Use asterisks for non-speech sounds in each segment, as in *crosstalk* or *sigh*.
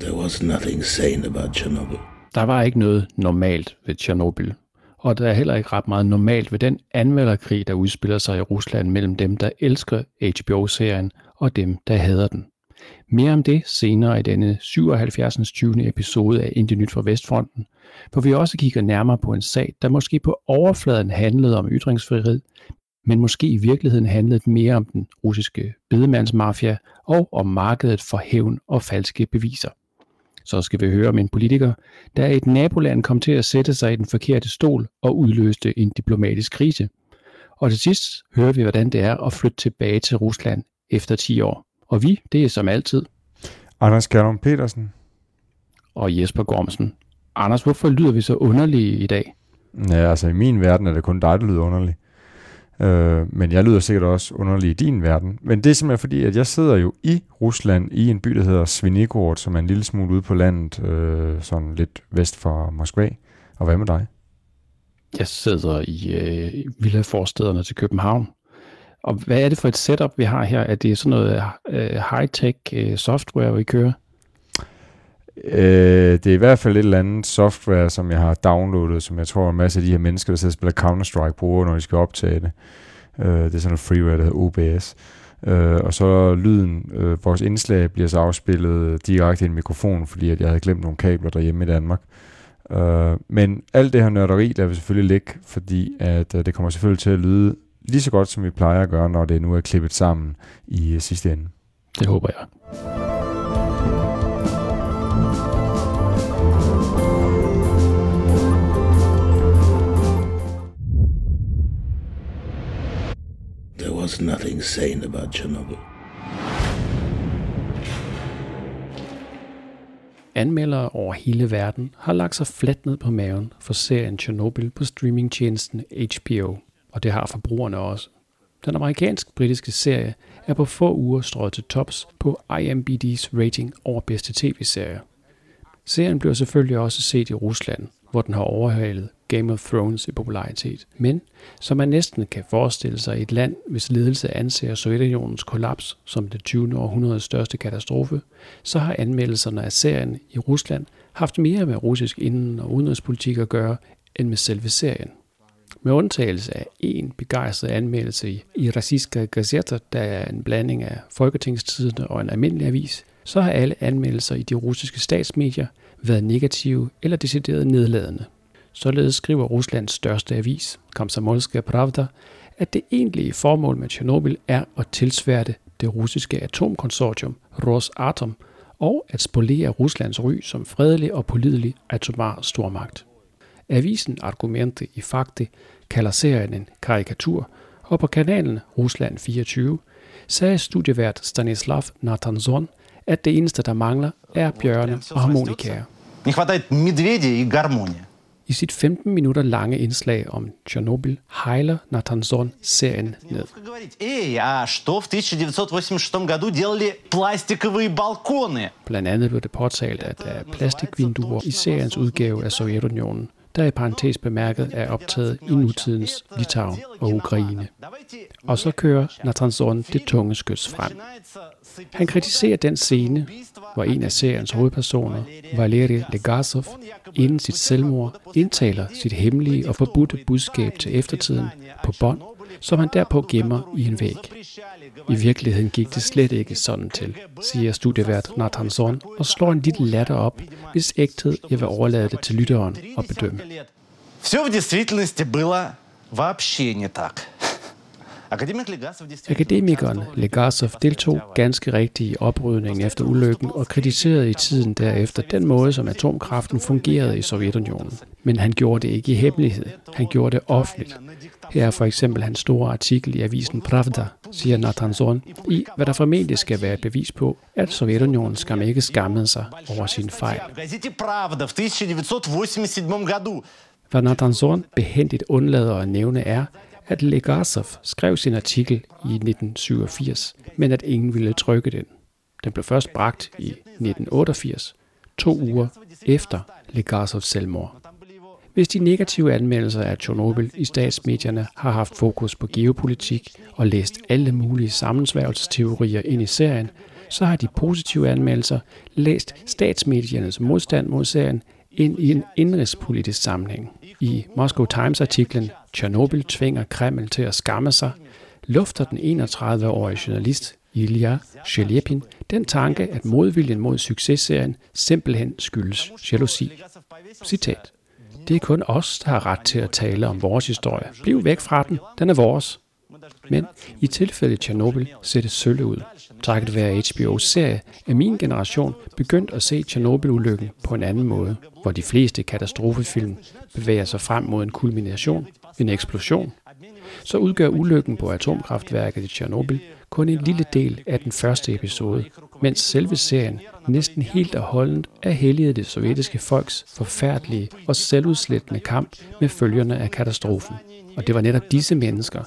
There was nothing sane about Chernobyl. Der var ikke noget normalt ved Tjernobyl, og der er heller ikke ret meget normalt ved den anmelderkrig, der udspiller sig i Rusland mellem dem, der elsker HBO-serien, og dem, der hader den. Mere om det senere i denne 77. 20. episode af Indie Nyt fra Vestfronten, hvor vi også kigger nærmere på en sag, der måske på overfladen handlede om ytringsfrihed, men måske i virkeligheden handlede mere om den russiske bedemandsmafia og om markedet for hævn og falske beviser. Så skal vi høre om en politiker, der i et naboland kom til at sætte sig i den forkerte stol og udløste en diplomatisk krise. Og til sidst hører vi, hvordan det er at flytte tilbage til Rusland efter 10 år. Og vi, det er som altid. Anders Kjellum Petersen. Og Jesper Gormsen. Anders, hvorfor lyder vi så underlige i dag? Ja, altså i min verden er det kun dig, der lyder underlig. Øh, men jeg lyder sikkert også underlig i din verden. Men det er simpelthen fordi, at jeg sidder jo i Rusland, i en by, der hedder Svinigorod, som er en lille smule ude på landet, øh, sådan lidt vest for Moskva. Og hvad med dig? Jeg sidder i øh, villaforstederne til København. Og hvad er det for et setup, vi har her? Er det sådan noget øh, high-tech øh, software, vi kører? Øh, det er i hvert fald et eller andet software, som jeg har downloadet, som jeg tror, en masse af de her mennesker, der sidder og spiller Counter-Strike, bruger, når de skal optage det. Øh, det er sådan noget freeware, der hedder OBS. Øh, og så lyden, øh, vores indslag bliver så afspillet direkte i en mikrofon, fordi at jeg havde glemt nogle kabler derhjemme i Danmark. Øh, men alt det her nørderi, der vil selvfølgelig ligge, fordi at øh, det kommer selvfølgelig til at lyde lige så godt, som vi plejer at gøre, når det nu er klippet sammen i øh, sidste ende. Det håber jeg. Was nothing sane about Chernobyl. Anmeldere over hele verden har lagt sig fladt ned på maven for serien Chernobyl på streamingtjenesten HBO, og det har forbrugerne også. Den amerikansk-britiske serie er på få uger strøget til tops på IMDb's rating over bedste tv-serier. Serien bliver selvfølgelig også set i Rusland, hvor den har overhalet Game of Thrones i popularitet. Men, som man næsten kan forestille sig et land, hvis ledelse anser Sovjetunionens kollaps som det 20. århundredes største katastrofe, så har anmeldelserne af serien i Rusland haft mere med russisk inden- og udenrigspolitik at gøre, end med selve serien. Med undtagelse af en begejstret anmeldelse i, i Rassiska Gazeta, der er en blanding af Folketingstidene og en almindelig avis, så har alle anmeldelser i de russiske statsmedier været negative eller decideret nedladende. Således skriver Ruslands største avis, Komsomolska Pravda, at det egentlige formål med Tjernobyl er at tilsværte det russiske atomkonsortium Rosatom og at spolere Ruslands ry som fredelig og pålidelig atomar stormagt. Avisen Argumente i Fakte kalder serien en karikatur, og på kanalen Rusland 24 sagde studievært Stanislav Natanzon, at det eneste, der mangler, er bjørne og harmonikaer. Не хватает медведя и гармония. I sit 15 minutter lange indslag om Tjernobyl hejler Natanzon serien ned. Неловко говорить. Эй, а что в 1986 году делали пластиковые балконы? Blandt andet blev det påtalt, at der er plastikvinduer i seriens udgave af Sovjetunionen, der i parentes bemærket er optaget i nutidens Litauen og Ukraine. Og så kører Natanzon det tunge skyts frem. Han kritiserer den scene, hvor en af seriens hovedpersoner, Valeri Legasov, inden sit selvmord indtaler sit hemmelige og forbudte budskab til eftertiden på bånd, som han derpå gemmer i en væg. I virkeligheden gik det slet ikke sådan til, siger studievært Natanzon og slår en lille latter op, hvis ægthed jeg vil overlade det til lytteren at bedømme. Все в действительности было вообще не так. Akademikeren Legasov deltog ganske rigtigt i oprydningen efter ulykken og kritiserede i tiden derefter den måde, som atomkraften fungerede i Sovjetunionen. Men han gjorde det ikke i hemmelighed. Han gjorde det offentligt. Her er for eksempel hans store artikel i avisen Pravda, siger Nathan Zorn, i hvad der formentlig skal være bevis på, at Sovjetunionen skam ikke skammede sig over sin fejl. Hvad Nathan Zorn behendigt undlader at nævne er, at Legasov skrev sin artikel i 1987, men at ingen ville trykke den. Den blev først bragt i 1988, to uger efter Legasovs selvmord. Hvis de negative anmeldelser af Tjernobyl i statsmedierne har haft fokus på geopolitik og læst alle mulige sammensværgelsesteorier ind i serien, så har de positive anmeldelser læst statsmediernes modstand mod serien ind i en indrigspolitisk sammenhæng. I Moscow Times-artiklen Chernobyl tvinger Kreml til at skamme sig, lufter den 31-årige journalist Ilya Shelepin den tanke, at modviljen mod successerien simpelthen skyldes jalousi. Citat. Det er kun os, der har ret til at tale om vores historie. Bliv væk fra den. Den er vores. Men i tilfældet Tjernobyl ser det sølle ud. Takket være HBO's serie er min generation begyndt at se Tjernobyl-ulykken på en anden måde, hvor de fleste katastrofefilm bevæger sig frem mod en kulmination, en eksplosion. Så udgør ulykken på atomkraftværket i Tjernobyl kun en lille del af den første episode, mens selve serien næsten helt og holdent er helliget det sovjetiske folks forfærdelige og selvudslættende kamp med følgerne af katastrofen. Og det var netop disse mennesker,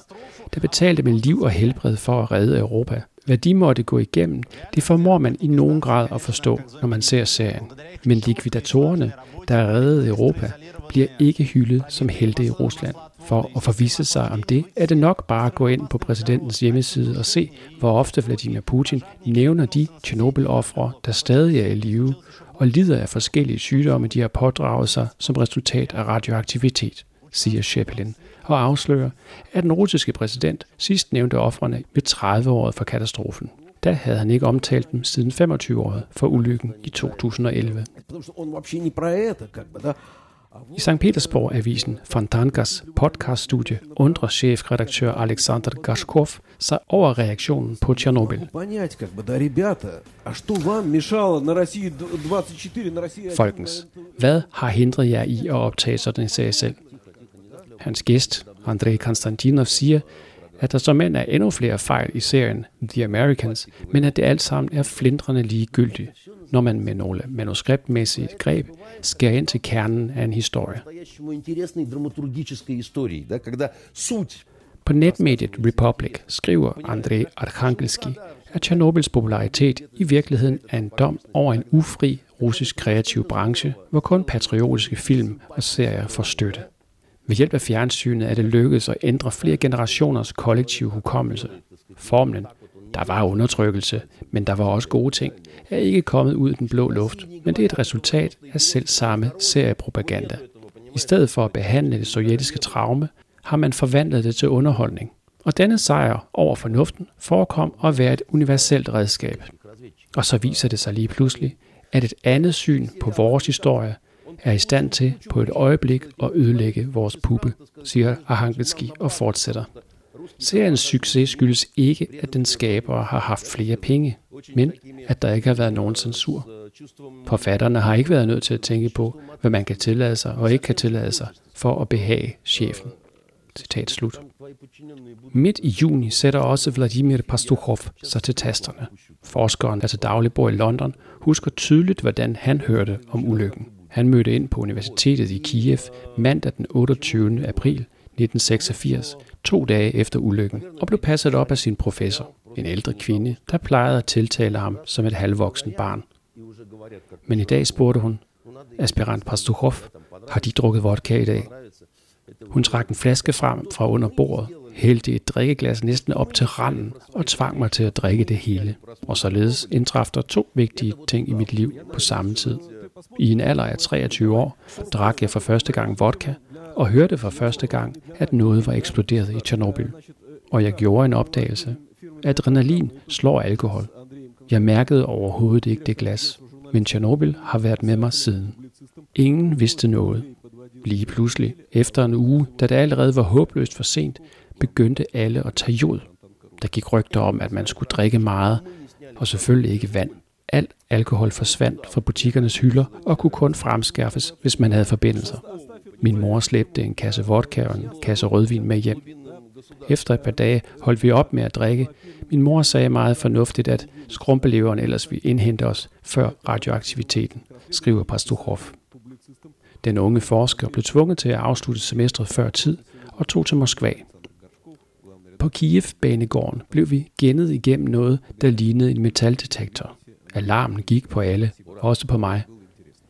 der betalte med liv og helbred for at redde Europa. Hvad de måtte gå igennem, det formår man i nogen grad at forstå, når man ser serien. Men likvidatorerne, der reddede Europa, bliver ikke hyldet som helte i Rusland. For at forvise sig om det, er det nok bare at gå ind på præsidentens hjemmeside og se, hvor ofte Vladimir Putin nævner de Tjernobyl-ofre, der stadig er i live og lider af forskellige sygdomme, de har pådraget sig som resultat af radioaktivitet, siger Shepelin, og afslører, at den russiske præsident sidst nævnte offrene ved 30-året for katastrofen. Da havde han ikke omtalt dem siden 25-året for ulykken i 2011. I St. Petersborg-avisen Fontankas podcaststudie undrer chefredaktør Alexander Gashkov sig over reaktionen på Tjernobyl. Folkens, hvad har hindret jer i at optage sådan en sag selv? Hans gæst, Andrei Konstantinov, siger, at der som mænd er endnu flere fejl i serien The Americans, men at det alt sammen er flindrende ligegyldigt, når man med nogle manuskriptmæssige greb skærer ind til kernen af en historie. På netmediet Republic skriver Andrei Arkhangelski, at Tjernobyls popularitet i virkeligheden er en dom over en ufri russisk kreativ branche, hvor kun patriotiske film og serier får støtte. Ved hjælp af fjernsynet er det lykkedes at ændre flere generationers kollektive hukommelse. Formlen, der var undertrykkelse, men der var også gode ting, er ikke kommet ud i den blå luft, men det er et resultat af selv samme seriepropaganda. I stedet for at behandle det sovjetiske traume, har man forvandlet det til underholdning. Og denne sejr over fornuften forekom at være et universelt redskab. Og så viser det sig lige pludselig, at et andet syn på vores historie er i stand til på et øjeblik at ødelægge vores puppe, siger Ahangelski og fortsætter. Seriens succes skyldes ikke, at den skaber har haft flere penge, men at der ikke har været nogen censur. Forfatterne har ikke været nødt til at tænke på, hvad man kan tillade sig og ikke kan tillade sig, for at behage chefen. Citat slut. Midt i juni sætter også Vladimir Pastukhov sig til tasterne. Forskeren, der til daglig bor i London, husker tydeligt, hvordan han hørte om ulykken. Han mødte ind på universitetet i Kiev mandag den 28. april 1986, to dage efter ulykken, og blev passet op af sin professor, en ældre kvinde, der plejede at tiltale ham som et halvvoksen barn. Men i dag spurgte hun, aspirant Pastukhov, har de drukket vodka i dag? Hun trak en flaske frem fra under bordet, hældte et drikkeglas næsten op til randen og tvang mig til at drikke det hele. Og således indtraf der to vigtige ting i mit liv på samme tid. I en alder af 23 år drak jeg for første gang vodka, og hørte for første gang, at noget var eksploderet i Tjernobyl. Og jeg gjorde en opdagelse. Adrenalin slår alkohol. Jeg mærkede overhovedet ikke det glas, men Tjernobyl har været med mig siden. Ingen vidste noget. Lige pludselig, efter en uge, da det allerede var håbløst for sent, begyndte alle at tage jod. Der gik rygter om, at man skulle drikke meget, og selvfølgelig ikke vand. Alt alkohol forsvandt fra butikkernes hylder og kunne kun fremskaffes, hvis man havde forbindelser. Min mor slæbte en kasse vodka og en kasse rødvin med hjem. Efter et par dage holdt vi op med at drikke. Min mor sagde meget fornuftigt, at skrumpeleveren ellers ville indhente os før radioaktiviteten, skriver Pastukhov. Den unge forsker blev tvunget til at afslutte semestret før tid og tog til Moskva. På Kiev-banegården blev vi gennet igennem noget, der lignede en metaldetektor. Alarmen gik på alle, også på mig.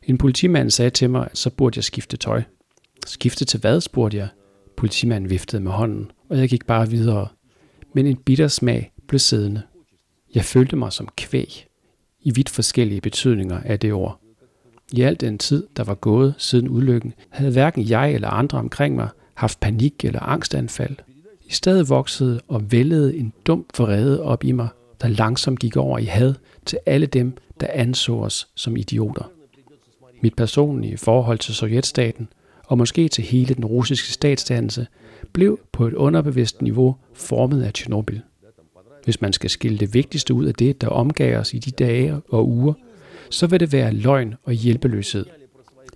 En politimand sagde til mig, at så burde jeg skifte tøj. Skifte til hvad, spurgte jeg. Politimanden viftede med hånden, og jeg gik bare videre. Men en bitter smag blev siddende. Jeg følte mig som kvæg, i vidt forskellige betydninger af det ord. I al den tid, der var gået siden ulykken, havde hverken jeg eller andre omkring mig haft panik eller angstanfald. I stedet voksede og vældede en dum forrede op i mig, der langsomt gik over i had til alle dem, der anså os som idioter. Mit personlige forhold til Sovjetstaten, og måske til hele den russiske statsdannelse, blev på et underbevidst niveau formet af Tjernobyl. Hvis man skal skille det vigtigste ud af det, der omgav os i de dage og uger, så vil det være løgn og hjælpeløshed.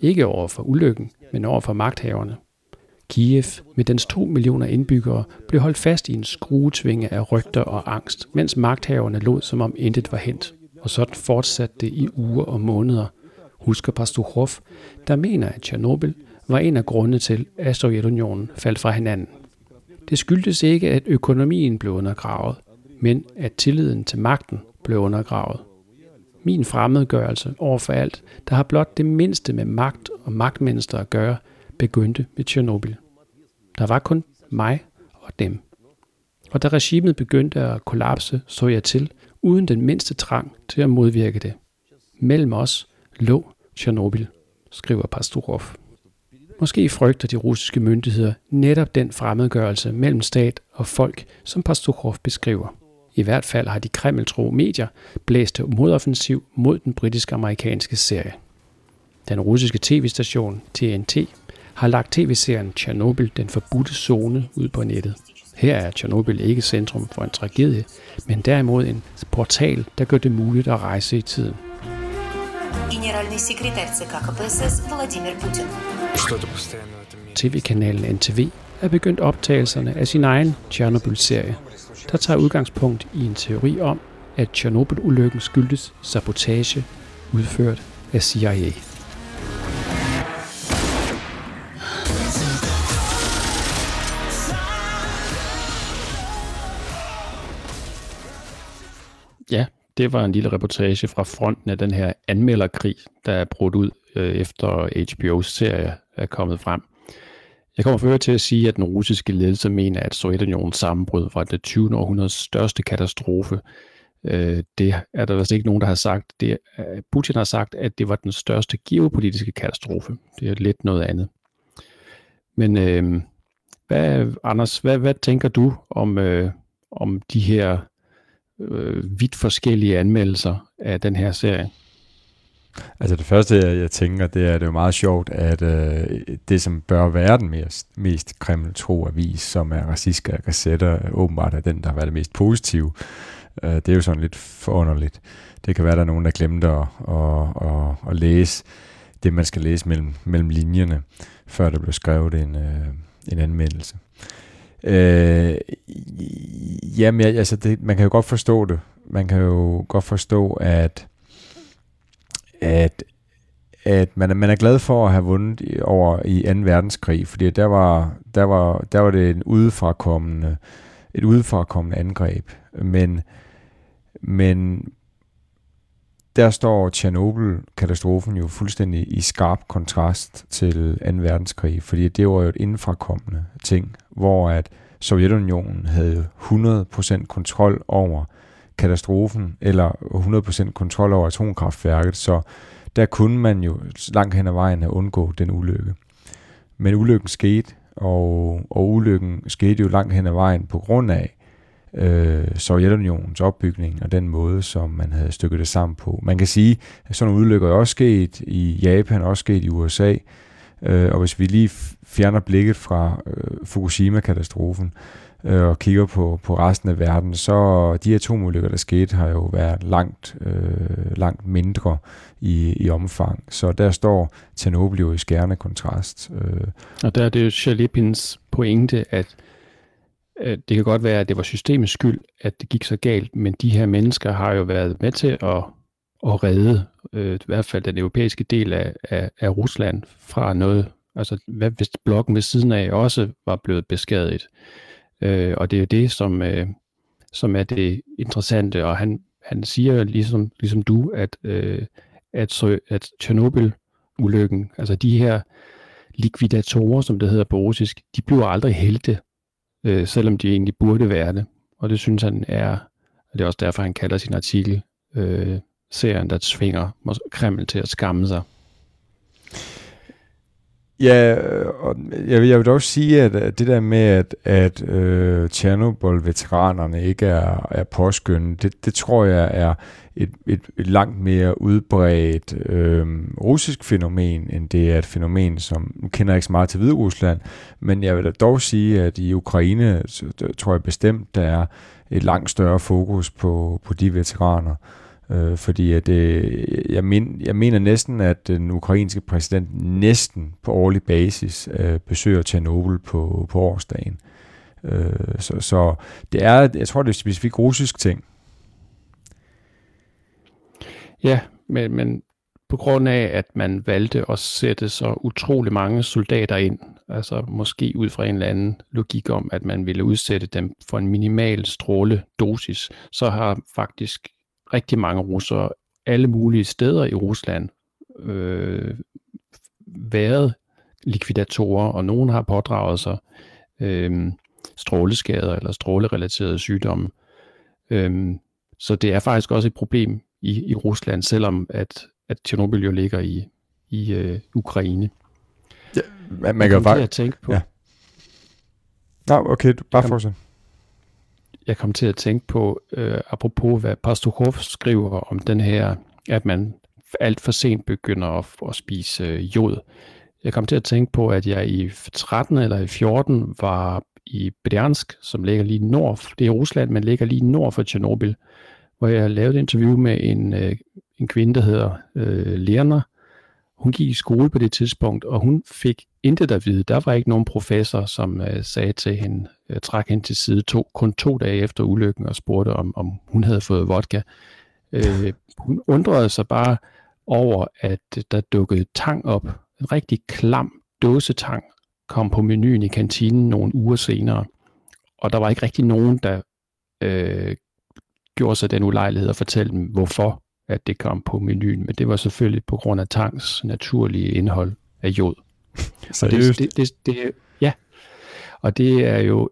Ikke over for ulykken, men over for magthaverne. Kiev med dens to millioner indbyggere blev holdt fast i en skruetvinge af rygter og angst, mens magthaverne lod som om intet var hent. Og sådan fortsatte det i uger og måneder, husker Pastukhov, der mener, at Tjernobyl var en af grundene til, at Sovjetunionen faldt fra hinanden. Det skyldtes ikke, at økonomien blev undergravet, men at tilliden til magten blev undergravet. Min fremmedgørelse over for alt, der har blot det mindste med magt og magtmennesker at gøre, begyndte med Tjernobyl. Der var kun mig og dem. Og da regimet begyndte at kollapse, så jeg til, uden den mindste trang til at modvirke det. Mellem os lå Tjernobyl, skriver Pasturov. Måske frygter de russiske myndigheder netop den fremmedgørelse mellem stat og folk, som Pasturov beskriver. I hvert fald har de kremltro medier blæst modoffensiv mod den britiske-amerikanske serie. Den russiske tv-station TNT har lagt tv-serien Tjernobyl, den forbudte zone, ud på nettet. Her er Tjernobyl ikke centrum for en tragedie, men derimod en portal, der gør det muligt at rejse i tiden. Генеральный секретарь ЦК КПСС Владимир Путин. TV-kanalen NTV er begyndt optagelserne af sin egen Tjernobyl-serie, der tager udgangspunkt i en teori om, at Tjernobyl-ulykken skyldes sabotage udført af CIA. Ja, det var en lille reportage fra fronten af den her anmelderkrig, der er brudt ud øh, efter HBO's serie er kommet frem. Jeg kommer for til at sige, at den russiske ledelse mener, at Sovjetunionens sammenbrud var det 20. århundredes største katastrofe. Øh, det er der vist ikke nogen, der har sagt. Det, øh, Putin har sagt, at det var den største geopolitiske katastrofe. Det er lidt noget andet. Men øh, hvad, Anders, hvad, hvad tænker du om, øh, om de her øh, vidt forskellige anmeldelser af den her serie? Altså det første, jeg, tænker, det er, at det er meget sjovt, at øh, det, som bør være den mest, mest Kreml-tro-avis, som er racistiske Gazetter, åbenbart er den, der har været det mest positive. Øh, det er jo sådan lidt forunderligt. Det kan være, at der er nogen, der glemte at, at, at, at læse det, man skal læse mellem, mellem linjerne, før der blev skrevet en, øh, en anmeldelse. Øh, jamen, altså, det, man kan jo godt forstå det. Man kan jo godt forstå, at at, at man, man er glad for at have vundet over i 2. verdenskrig, fordi der var, der var, der var det en udefrakommende, et udefrakommende angreb. Men, men der står Tjernobyl-katastrofen jo fuldstændig i skarp kontrast til 2. verdenskrig, fordi det var jo et indfrakommende ting, hvor at Sovjetunionen havde 100% kontrol over katastrofen, eller 100% kontrol over atomkraftværket, så der kunne man jo langt hen ad vejen have undgået den ulykke. Men ulykken skete, og, og ulykken skete jo langt hen ad vejen på grund af øh, Sovjetunionens opbygning og den måde, som man havde stykket det sammen på. Man kan sige, at sådan nogle ulykker er også sket i Japan, også sket i USA, øh, og hvis vi lige fjerner blikket fra øh, Fukushima-katastrofen, øh, og kigger på, på resten af verden, så de atomulykker, der skete, har jo været langt, øh, langt mindre i, i omfang. Så der står Tjernobyl jo i skærende kontrast. Øh. Og der er det jo Shalepins pointe, at at det kan godt være, at det var systemets skyld, at det gik så galt, men de her mennesker har jo været med til at, at redde øh, i hvert fald den europæiske del af, af, af Rusland fra noget, altså hvad hvis blokken ved siden af også var blevet beskadiget. Øh, og det er jo det, som, øh, som er det interessante, og han, han siger ligesom, ligesom du, at, øh, at, at Tjernobyl-ulykken, altså de her likvidatorer, som det hedder på russisk, de bliver aldrig helte, øh, selvom de egentlig burde være det. Og det synes han er, Og det er også derfor, han kalder sin artikel øh, serien, der tvinger Kreml til at skamme sig. Ja, og jeg vil, jeg vil dog sige, at, det der med, at, at øh, Tjernobyl-veteranerne ikke er, er påskyndet, det, det tror jeg er et, et, et langt mere udbredt øh, russisk fænomen, end det er et fænomen, som nu kender jeg ikke så meget til Hviderusland, men jeg vil da dog sige, at i Ukraine tror jeg bestemt, der er et langt større fokus på, på de veteraner. Øh, Øh, fordi at, øh, jeg, men, jeg mener næsten, at den ukrainske præsident næsten på årlig basis øh, besøger Tjernobyl på, på årsdagen. Øh, så, så det er, jeg tror, det er specifikt russisk ting. Ja, men, men på grund af, at man valgte at sætte så utrolig mange soldater ind, altså måske ud fra en eller anden logik om, at man ville udsætte dem for en minimal stråledosis, så har faktisk rigtig mange russere alle mulige steder i Rusland øh, været likvidatorer, og nogen har pådraget sig øh, stråleskader eller strålerelaterede sygdomme. Øh, så det er faktisk også et problem i, i Rusland, selvom at, at Tjernobyl jo ligger i, i øh, Ukraine. Ja, man, man kan faktisk... at tænke på... Ja. Nå, okay, bare fortsæt jeg kom til at tænke på, øh, apropos hvad Pastukhov skriver om den her, at man alt for sent begynder at, at spise øh, jod. Jeg kom til at tænke på, at jeg i 13 eller i 14 var i Bryansk, som ligger lige nord, det er Rusland, men ligger lige nord for Tjernobyl, hvor jeg lavede et interview med en, øh, en kvinde, der hedder øh, Lerner. Hun gik i skole på det tidspunkt, og hun fik intet at vide. Der var ikke nogen professor, som øh, sagde til hende, øh, trak hende til side to, kun to dage efter ulykken og spurgte, om, om hun havde fået vodka. Øh, hun undrede sig bare over, at der dukkede tang op. En rigtig klam dåsetang kom på menuen i kantinen nogle uger senere. Og der var ikke rigtig nogen, der øh, gjorde sig den ulejlighed at fortælle dem, hvorfor at det kom på menuen. Men det var selvfølgelig på grund af tangs naturlige indhold af jod. Så det, det, det, det, ja, og det er jo,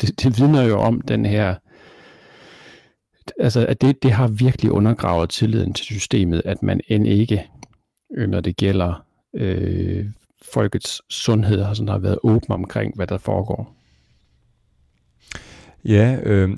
det, det vidner jo om den her, altså at det, det har virkelig undergravet tilliden til systemet, at man end ikke, øh, når det gælder øh, folkets sundhed, har, sådan, har været åben omkring, hvad der foregår. Ja, øh,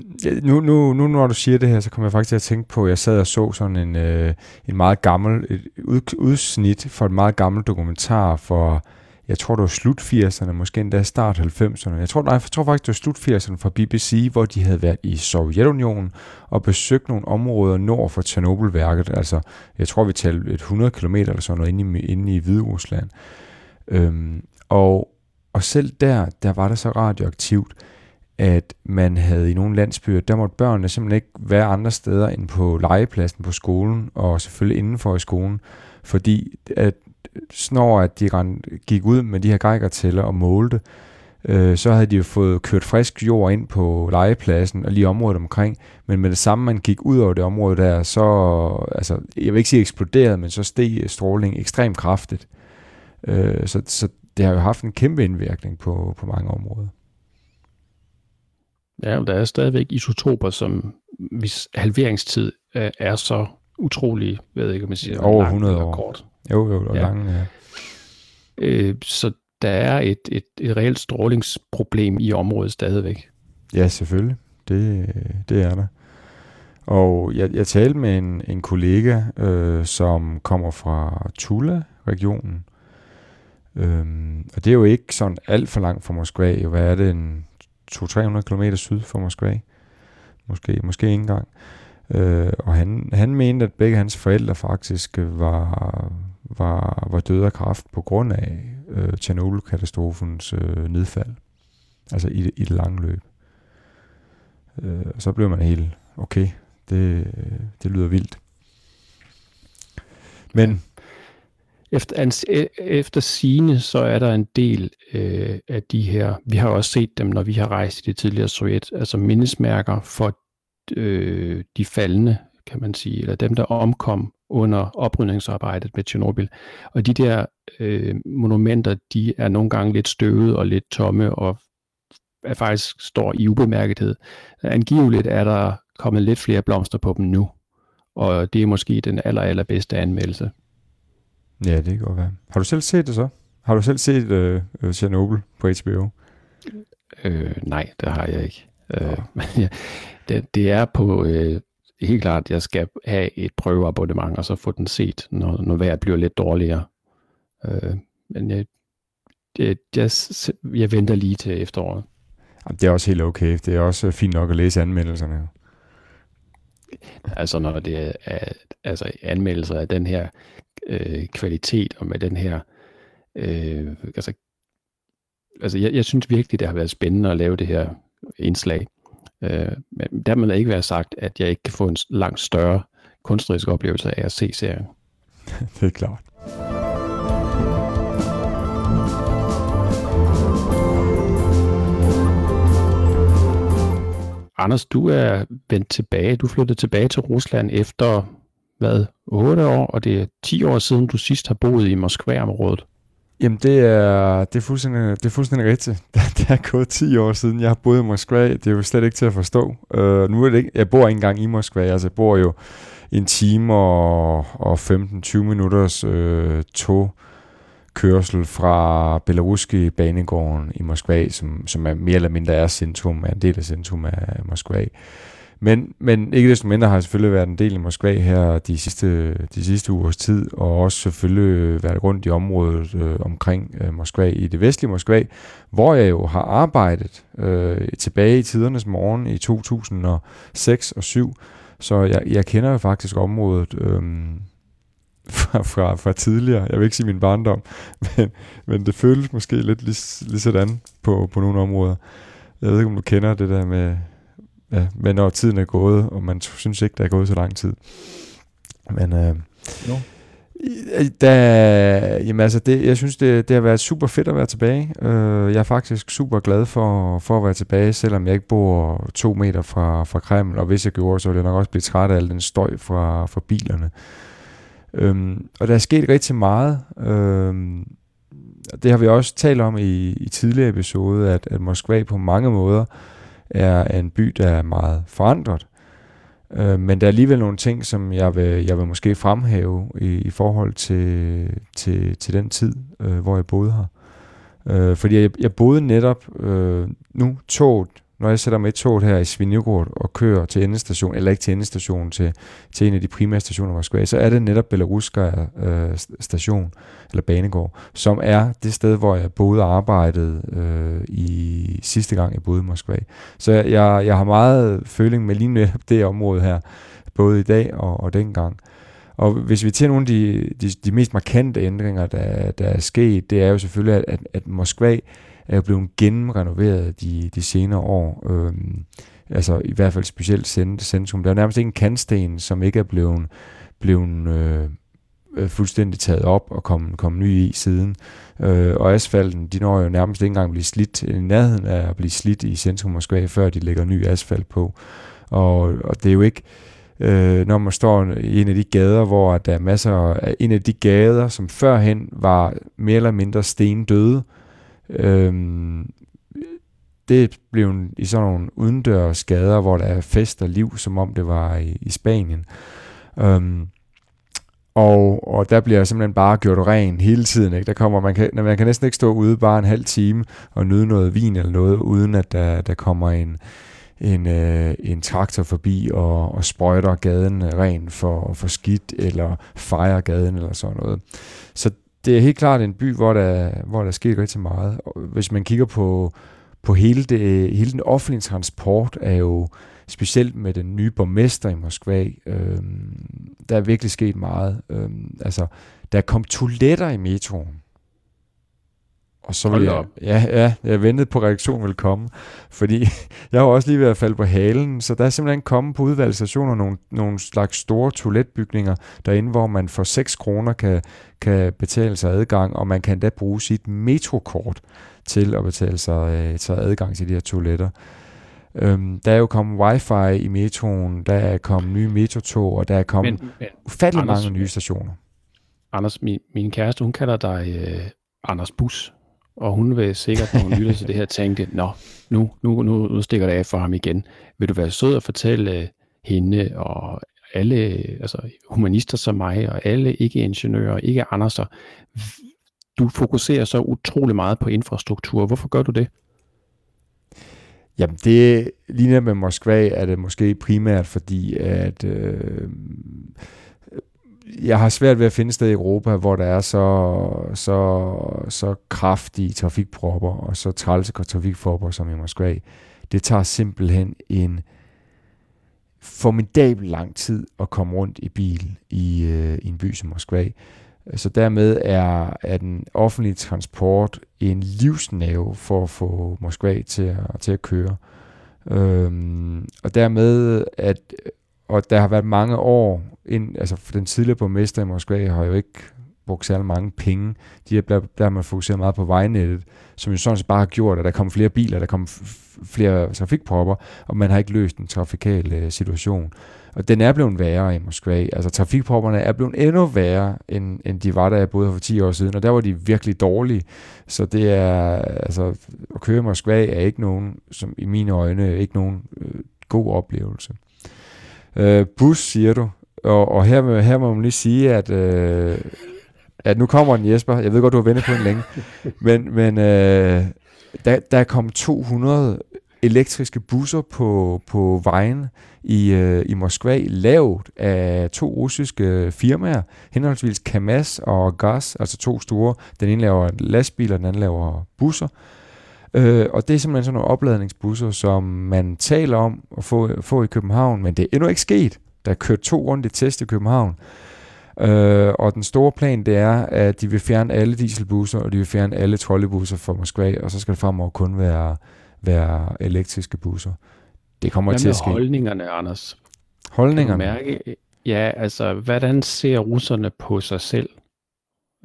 nu, nu, nu når du siger det her, så kommer jeg faktisk til at tænke på, at jeg sad og så sådan en, øh, en meget gammel, et ud, udsnit for et meget gammelt dokumentar for, jeg tror det var slut 80'erne, måske endda start 90'erne. Jeg tror, nej, jeg tror faktisk, det var slut 80'erne fra BBC, hvor de havde været i Sovjetunionen og besøgt nogle områder nord for Tjernobylværket. Altså, jeg tror, vi talte et 100 km eller sådan noget inde i, inde i Hvide Rusland. Øhm, og, og selv der, der var det så radioaktivt, at man havde i nogle landsbyer, der måtte børnene simpelthen ikke være andre steder end på legepladsen på skolen, og selvfølgelig indenfor i skolen, fordi at snor, at de gik ud med de her geigertæller og målte, øh, så havde de jo fået kørt frisk jord ind på legepladsen og lige området omkring, men med det samme man gik ud over det område der, så, altså, jeg vil ikke sige eksploderet, men så steg stråling ekstremt kraftigt. Øh, så, så det har jo haft en kæmpe indvirkning på, på mange områder. Ja, der er stadigvæk isotoper, som hvis halveringstid er så utrolig, ved jeg ikke, om man siger, over 100 år. Kort. Jo, jo, og ja. lange, ja. Øh, så der er et, et, et reelt strålingsproblem i området stadigvæk. Ja, selvfølgelig. Det, det er der. Og jeg, jeg talte med en, en kollega, øh, som kommer fra Tula-regionen. Øhm, og det er jo ikke sådan alt for langt fra Moskva. Hvad er det? En 200-300 km syd for Moskva. Måske, måske ikke engang. Øh, og han, han mente, at begge hans forældre faktisk øh, var, var, var døde af kraft på grund af øh, Tjernobyl-katastrofens øh, nedfald. Altså i, i det lange løb. Øh, og så blev man helt, okay, det, øh, det lyder vildt. Men efter, efter sine, så er der en del øh, af de her, vi har også set dem, når vi har rejst i det tidligere Sovjet, altså mindesmærker for øh, de faldende, kan man sige, eller dem, der omkom under oprydningsarbejdet med Tjernobyl. Og de der øh, monumenter, de er nogle gange lidt støvede og lidt tomme, og er faktisk står i ubemærkethed. Angiveligt er der kommet lidt flere blomster på dem nu. Og det er måske den aller, allerbedste anmeldelse. Ja, det kan godt være. Har du selv set det så? Har du selv set øh, øh Chernobyl på HBO? Øh, nej, det har jeg ikke. Øh, *laughs* men ja, det, det er på øh, helt klart, jeg skal have et prøveabonnement, og så få den set, når, når vejret bliver lidt dårligere. Øh, men jeg, jeg, jeg, jeg venter lige til efteråret. Det er også helt okay. Det er også fint nok at læse anmeldelserne. Altså når det er altså anmeldelser af den her øh, kvalitet og med den her øh, altså, altså jeg, jeg synes virkelig, det har været spændende at lave det her indslag. Øh, men der må ikke være sagt, at jeg ikke kan få en langt større kunstnerisk oplevelse af at se serien. *laughs* det er klart. Anders, du er vendt tilbage. Du flyttede tilbage til Rusland efter, hvad, 8 år, og det er 10 år siden, du sidst har boet i Moskva-området. Jamen, det er, det er, fuldstændig, det er fuldstændig rigtigt. *laughs* Det er gået 10 år siden, jeg har boet i Moskva. Det er jo slet ikke til at forstå. Uh, nu er det ikke, jeg bor ikke engang i Moskva. Altså, jeg bor jo en time og, og 15-20 minutters øh, uh, tog kørsel fra Belaruski banegården i Moskva, som, som er mere eller mindre er centrum, er en del af centrum af Moskva. Men, men ikke desto mindre har jeg selvfølgelig været en del i Moskva her de sidste, de sidste ugers tid, og også selvfølgelig været rundt i området øh, omkring øh, Moskva, i det vestlige Moskva, hvor jeg jo har arbejdet øh, tilbage i tidernes morgen i 2006 og 7 så jeg, jeg kender jo faktisk området øh, fra, fra, fra tidligere. Jeg vil ikke sige min barndom, *laughs* men, men det føles måske lidt lige, lige sådan på, på nogle områder. Jeg ved ikke, om du kender det der med, ja, men når tiden er gået, og man synes ikke, der er gået så lang tid. Men øh, no. Da, jamen altså det, jeg synes, det, det har været super fedt at være tilbage. Uh, jeg er faktisk super glad for, for at være tilbage, selvom jeg ikke bor to meter fra, fra Kreml, og hvis jeg gjorde, så ville jeg nok også blive træt af al den støj fra, fra bilerne. Um, og der er sket rigtig meget. Um, det har vi også talt om i, i tidligere episode, at, at Moskva på mange måder er en by, der er meget forandret. Øh, men der er alligevel nogle ting, som jeg vil, jeg vil måske fremhæve i, i forhold til, til, til den tid, øh, hvor jeg boede her. Øh, fordi jeg, jeg boede netop øh, nu toget når jeg sætter mig i toget her i Svinjogård og kører til endestation, eller ikke til endestationen, til, til en af de primære stationer i Moskva, så er det netop Belaruska øh, station, eller banegård, som er det sted, hvor jeg boede og arbejdede øh, i sidste gang, jeg boede i Moskva. Så jeg, jeg har meget føling med lige netop det område her, både i dag og, og dengang. Og hvis vi til nogle af de, de, de mest markante ændringer, der, der er sket, det er jo selvfølgelig, at, at, at Moskva er jo blevet gennemrenoveret de, de senere år. Øhm, altså i hvert fald specielt centrum. Der er nærmest ingen kantsten, som ikke er blevet, blevet øh, fuldstændig taget op og kommet kom ny i siden. Øh, og asfalten, de når jo nærmest ikke engang at blive slidt, i nærheden af at blive slidt i centrum Moskva, før de lægger ny asfalt på. Og, og det er jo ikke, øh, når man står i en af de gader, hvor der er masser af, en af de gader, som førhen var mere eller mindre stendøde, øh, Øhm, det blev i sådan nogle udendørs gader, hvor der er fest og liv, som om det var i, i Spanien. Øhm, og, og der bliver simpelthen bare gjort ren hele tiden. Ikke? Der kommer, man, kan, man kan næsten ikke stå ude bare en halv time og nyde noget vin eller noget, uden at der, der kommer en, en, øh, en traktor forbi og, og sprøjter gaden ren for, for skidt, eller fejrer gaden eller sådan noget. Så det er helt klart en by, hvor der, hvor der sker rigtig meget. Hvis man kigger på, på hele, det, hele den offentlige transport, er jo specielt med den nye borgmester i Moskva, øh, der er virkelig sket meget. Øh, altså, der kom toiletter i metroen. Og så vil jeg, ja, ja, jeg ventede på, at reaktionen ville komme, fordi *laughs* jeg har også lige ved at falde på halen, så der er simpelthen kommet på udvalgsstationer nogle, nogle slags store toiletbygninger derinde, hvor man for 6 kroner kan, kan betale sig adgang, og man kan da bruge sit metrokort til at betale sig, øh, sig adgang til de her toiletter. Øhm, der er jo kommet wifi i metroen, der er kommet nye metrotog, og der er kommet men, men, ufattelig Anders, mange nye stationer. Anders, min, min kæreste, hun kalder dig øh, Anders Bus og hun vil sikkert, når hun *laughs* lytter til det her, tænke, nå, nu, nu, nu, nu stikker det af for ham igen. Vil du være sød og fortælle, hende og alle altså humanister som mig, og alle ikke-ingeniører, ikke Anderser, du fokuserer så utrolig meget på infrastruktur. Hvorfor gør du det? Jamen det lige med Moskva er det måske primært fordi, at øh, jeg har svært ved at finde sted i Europa, hvor der er så, så, så kraftige trafikpropper og så trælse trafikpropper som i Moskva. Det tager simpelthen en formidabel lang tid at komme rundt i bil i, øh, i en by som Moskva. Så dermed er, er den offentlige transport en livsnave for at få Moskva til at, til at køre. Øhm, og dermed, at og der har været mange år, ind, altså for den tidligere borgmester i Moskva har jo ikke brugt særlig mange penge. De er, der, der har man fokuseret meget på vejnettet, som jo sådan set bare har gjort, at der kommer flere biler, der kommer flere trafikpropper, og man har ikke løst den trafikale øh, situation. Og den er blevet værre i Moskva. Altså trafikpropperne er blevet endnu værre, end, end de var, der jeg boede her for 10 år siden, og der var de virkelig dårlige. Så det er, altså, at køre i Moskva er ikke nogen, som i mine øjne, ikke nogen øh, god oplevelse. Øh, bus, siger du. Og, og her, her må man lige sige, at, øh, at nu kommer den Jesper. Jeg ved godt, du har ventet på den længe. *laughs* Men, men øh, der, der kom 200 elektriske busser på, på vejen i, øh, i Moskva, lavet af to russiske firmaer, henholdsvis Kamaz og Gas, altså to store. Den ene laver lastbiler, den anden laver busser. Øh, og det er simpelthen sådan nogle opladningsbusser, som man taler om at få, få i København, men det er endnu ikke sket. Der er kørt to rundt i test i København. Øh, og den store plan, det er, at de vil fjerne alle dieselbusser, og de vil fjerne alle trolleybusser fra Moskva, og så skal det fremover kun være, være elektriske busser. Det kommer Hvad til at ske. holdningerne, Anders? Holdningerne? Kan mærke, ja, altså, hvordan ser russerne på sig selv?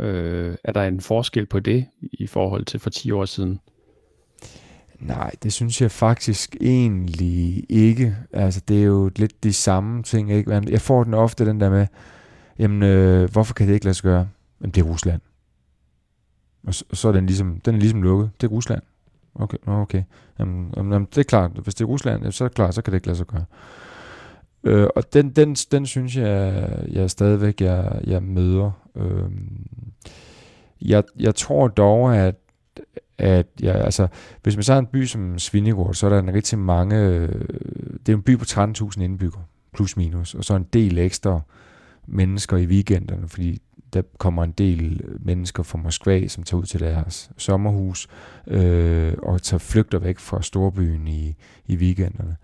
Øh, er der en forskel på det i forhold til for 10 år siden? Nej, det synes jeg faktisk egentlig ikke. Altså, det er jo lidt de samme ting, ikke? Jeg får den ofte, den der med, jamen, øh, hvorfor kan det ikke lade sig gøre? Jamen, det er Rusland. Og så, så er den ligesom, den er ligesom lukket. Det er Rusland. Okay, okay. Jamen, jamen, det er klart. Hvis det er Rusland, så er det klart, så kan det ikke lade sig gøre. Øh, og den, den, den synes jeg, jeg stadigvæk, jeg, jeg møder. Øh, jeg, jeg tror dog, at at ja, altså, hvis man så har en by som Svinegård, så er der en rigtig mange, øh, det er en by på 13.000 indbyggere, plus minus, og så en del ekstra mennesker i weekenderne, fordi der kommer en del mennesker fra Moskva, som tager ud til deres sommerhus, øh, og tager flygter væk fra storbyen i, i weekenderne.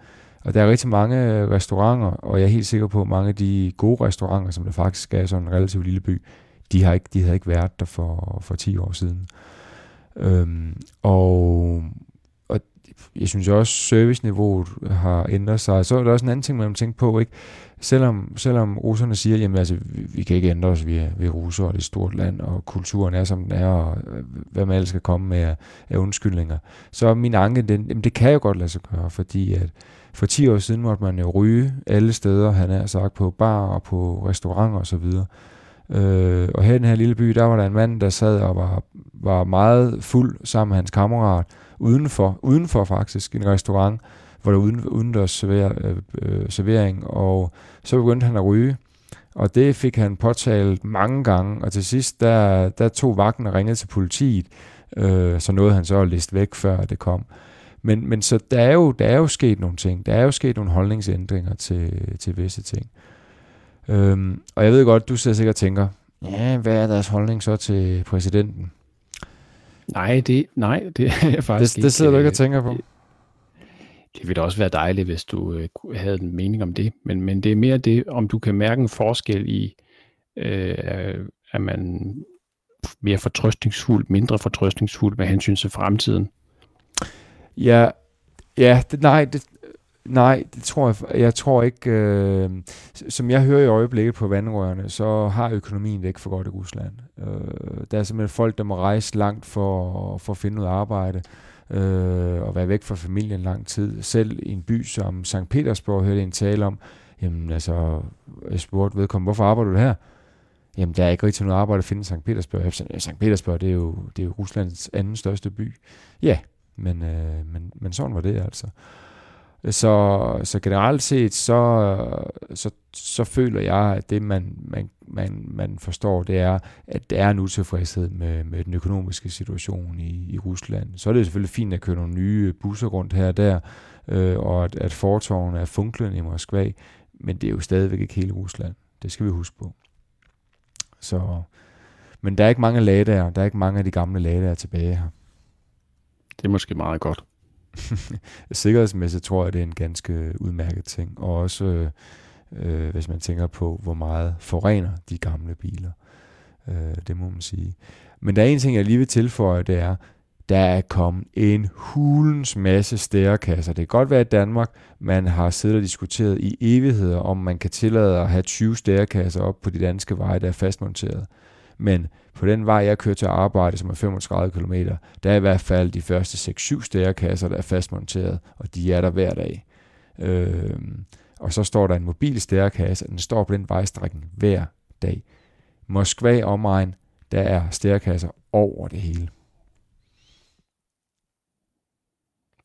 Og der er rigtig mange øh, restauranter, og jeg er helt sikker på, at mange af de gode restauranter, som der faktisk er sådan en relativt lille by, de har ikke, de havde ikke været der for, for 10 år siden. Øhm, og, og jeg synes også, serviceniveauet har ændret sig. Så er der også en anden ting, man må tænke på, ikke? Selvom, selvom russerne siger, jamen altså, vi, vi kan ikke ændre os, vi er, vi er russer, og det er et stort land, og kulturen er, som den er, og øh, hvad man ellers skal komme med af, af undskyldninger. Så min anke, den, jamen det kan jo godt lade sig gøre, fordi at for 10 år siden måtte man jo ryge alle steder, han er sagt, på bar og på restauranter og så videre. Øh, og her i den her lille by, der var der en mand, der sad og var, var meget fuld sammen med hans kammerat, udenfor, udenfor faktisk, en restaurant, hvor der uden, udendørs server, øh, øh, servering, og så begyndte han at ryge. Og det fik han påtalt mange gange, og til sidst, der, der tog vagten og ringede til politiet, øh, så nåede han så at liste væk, før det kom. Men, men så der er, jo, der er jo sket nogle ting. Der er jo sket nogle holdningsændringer til, til visse ting. Øhm, og jeg ved godt, du sidder sikkert og tænker, ja, hvad er deres holdning så til præsidenten? Nej, det, nej, det er *laughs* faktisk det, ikke. Det sidder du ikke og tænker på? Det, det ville også være dejligt, hvis du øh, havde en mening om det, men, men det er mere det, om du kan mærke en forskel i, øh, er man mere fortrøstningsfuld, mindre fortrøstningsfuld med hensyn til fremtiden? Ja, ja det, nej, det, Nej, det tror jeg, jeg tror ikke. Øh, som jeg hører i øjeblikket på vandrørene, så har økonomien det ikke for godt i Rusland. Øh, der er simpelthen folk, der må rejse langt for, for at finde noget arbejde øh, og være væk fra familien lang tid. Selv i en by som St. Petersborg hørte jeg en tale om, jamen altså, jeg spurgte vedkommende, hvorfor arbejder du her? Jamen, der er ikke rigtig noget arbejde at finde i St. Petersborg. St. Petersborg, det er, jo, det er jo Ruslands anden største by. Ja, men, øh, men, men sådan var det altså. Så, så generelt set, så, så, så føler jeg, at det man, man, man, man forstår, det er, at der er en utilfredshed med, med den økonomiske situation i, i Rusland. Så er det selvfølgelig fint at køre nogle nye busser rundt her og der, øh, og at, at fortorvene er funklende i Moskva, men det er jo stadigvæk ikke hele Rusland. Det skal vi huske på. Så, men der er ikke mange ladager, der er ikke mange af de gamle ladager tilbage her. Det er måske meget godt. *laughs* Sikkerhedsmæssigt tror jeg, det er en ganske udmærket ting. Og også, øh, hvis man tænker på, hvor meget forurener de gamle biler. Øh, det må man sige. Men der er en ting, jeg lige vil tilføje, det er, der er kommet en hulens masse stærekasser. Det kan godt være i Danmark, man har siddet og diskuteret i evigheder, om man kan tillade at have 20 stærekasser op på de danske veje, der er fastmonteret. Men på den vej, jeg kører til arbejde, som er 35 km, der er i hvert fald de første 6-7 stærekasser, der er fastmonteret, og de er der hver dag. Øh, og så står der en mobil stærkasse, og den står på den vejstrækning hver dag. Moskva omegn, der er stærkasser over det hele.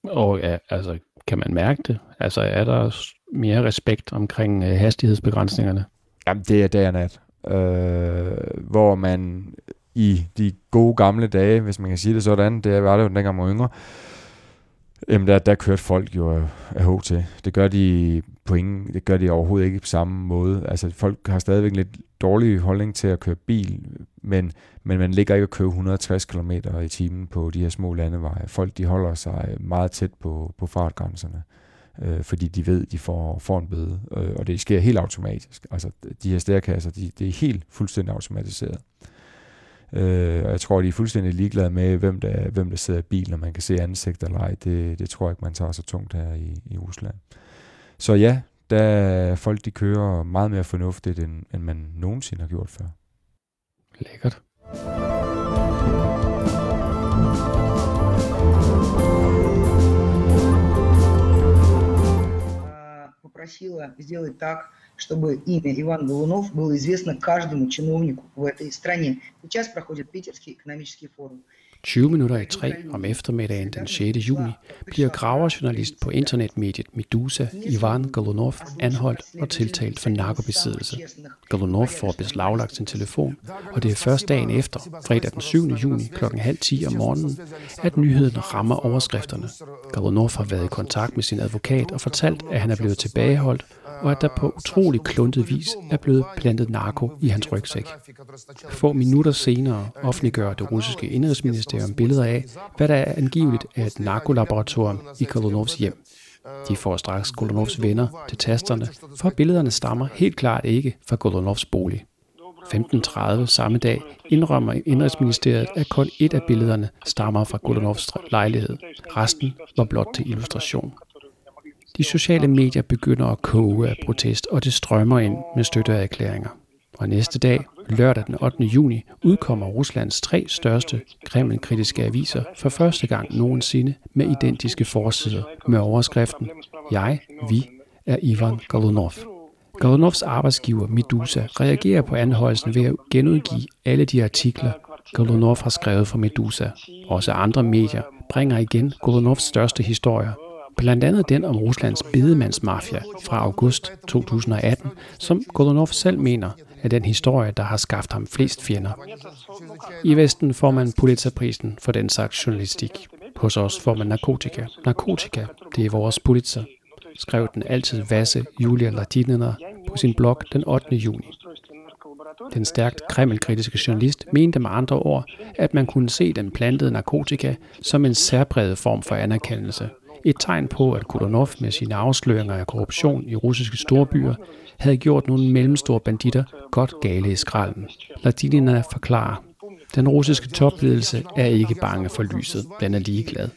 Og ja, altså, kan man mærke det? Altså, er der mere respekt omkring øh, hastighedsbegrænsningerne? Jamen, det er dag og nat øh, hvor man i de gode gamle dage, hvis man kan sige det sådan, det var det jo dengang man var yngre, jamen der, der kørte folk jo af HT. Det gør de på ingen, det gør de overhovedet ikke på samme måde. Altså folk har stadigvæk en lidt dårlig holdning til at køre bil, men, men man ligger ikke at køre 160 km i timen på de her små landeveje. Folk de holder sig meget tæt på, på fartgrænserne øh, fordi de ved, de får, får en bøde. Øh, og det sker helt automatisk. Altså, de her stærkasser, de, det er helt fuldstændig automatiseret. Øh, og jeg tror, de er fuldstændig ligeglade med, hvem der, hvem der sidder i bilen, og man kan se ansigt eller ej. Det, det tror jeg ikke, man tager så tungt her i, i Rusland. Så ja, der folk de kører meget mere fornuftigt, end, end man nogensinde har gjort før. Lækkert. Попросила сделать так, чтобы имя Иван Голунов было известно каждому чиновнику в этой стране. Сейчас проходит Питерский экономический форум. 20 minutter i tre om eftermiddagen den 6. juni bliver graverjournalist på internetmediet Medusa Ivan Golunov anholdt og tiltalt for narkobesiddelse. Golunov får beslaglagt sin telefon, og det er først dagen efter, fredag den 7. juni kl. halv 10 om morgenen, at nyheden rammer overskrifterne. Golunov har været i kontakt med sin advokat og fortalt, at han er blevet tilbageholdt og at der på utrolig kluntet vis er blevet plantet narko i hans rygsæk. Få minutter senere offentliggør det russiske indrigsministerium billeder af, hvad der er angiveligt af et narkolaboratorium i Kolonovs hjem. De får straks Kolonovs venner til tasterne, for billederne stammer helt klart ikke fra Kolonovs bolig. 15.30 samme dag indrømmer Indrigsministeriet, at kun et af billederne stammer fra Golonovs lejlighed. Resten var blot til illustration. De sociale medier begynder at koge af protest, og det strømmer ind med støtteerklæringer. Og næste dag, lørdag den 8. juni, udkommer Ruslands tre største Kreml-kritiske aviser for første gang nogensinde med identiske forsider med overskriften Jeg, vi er Ivan Golunov. Golunovs arbejdsgiver Medusa reagerer på anholdelsen ved at genudgive alle de artikler, Golunov har skrevet for Medusa. Også andre medier bringer igen Golunovs største historier, Blandt andet den om Ruslands bedemandsmafia fra august 2018, som Godunov selv mener er den historie, der har skaffet ham flest fjender. I Vesten får man Pulitzerprisen for den slags journalistik. Hos os får man narkotika. Narkotika, det er vores Pulitzer, skrev den altid vasse Julia Latinina på sin blog den 8. juni. Den stærkt kremlkritiske journalist mente med andre ord, at man kunne se den plantede narkotika som en særpræget form for anerkendelse – et tegn på, at Kulonov med sine afsløringer af korruption i russiske storbyer havde gjort nogle mellemstore banditter godt gale i skralden. Ladinina forklarer, den russiske topledelse er ikke bange for lyset, den er ligeglad.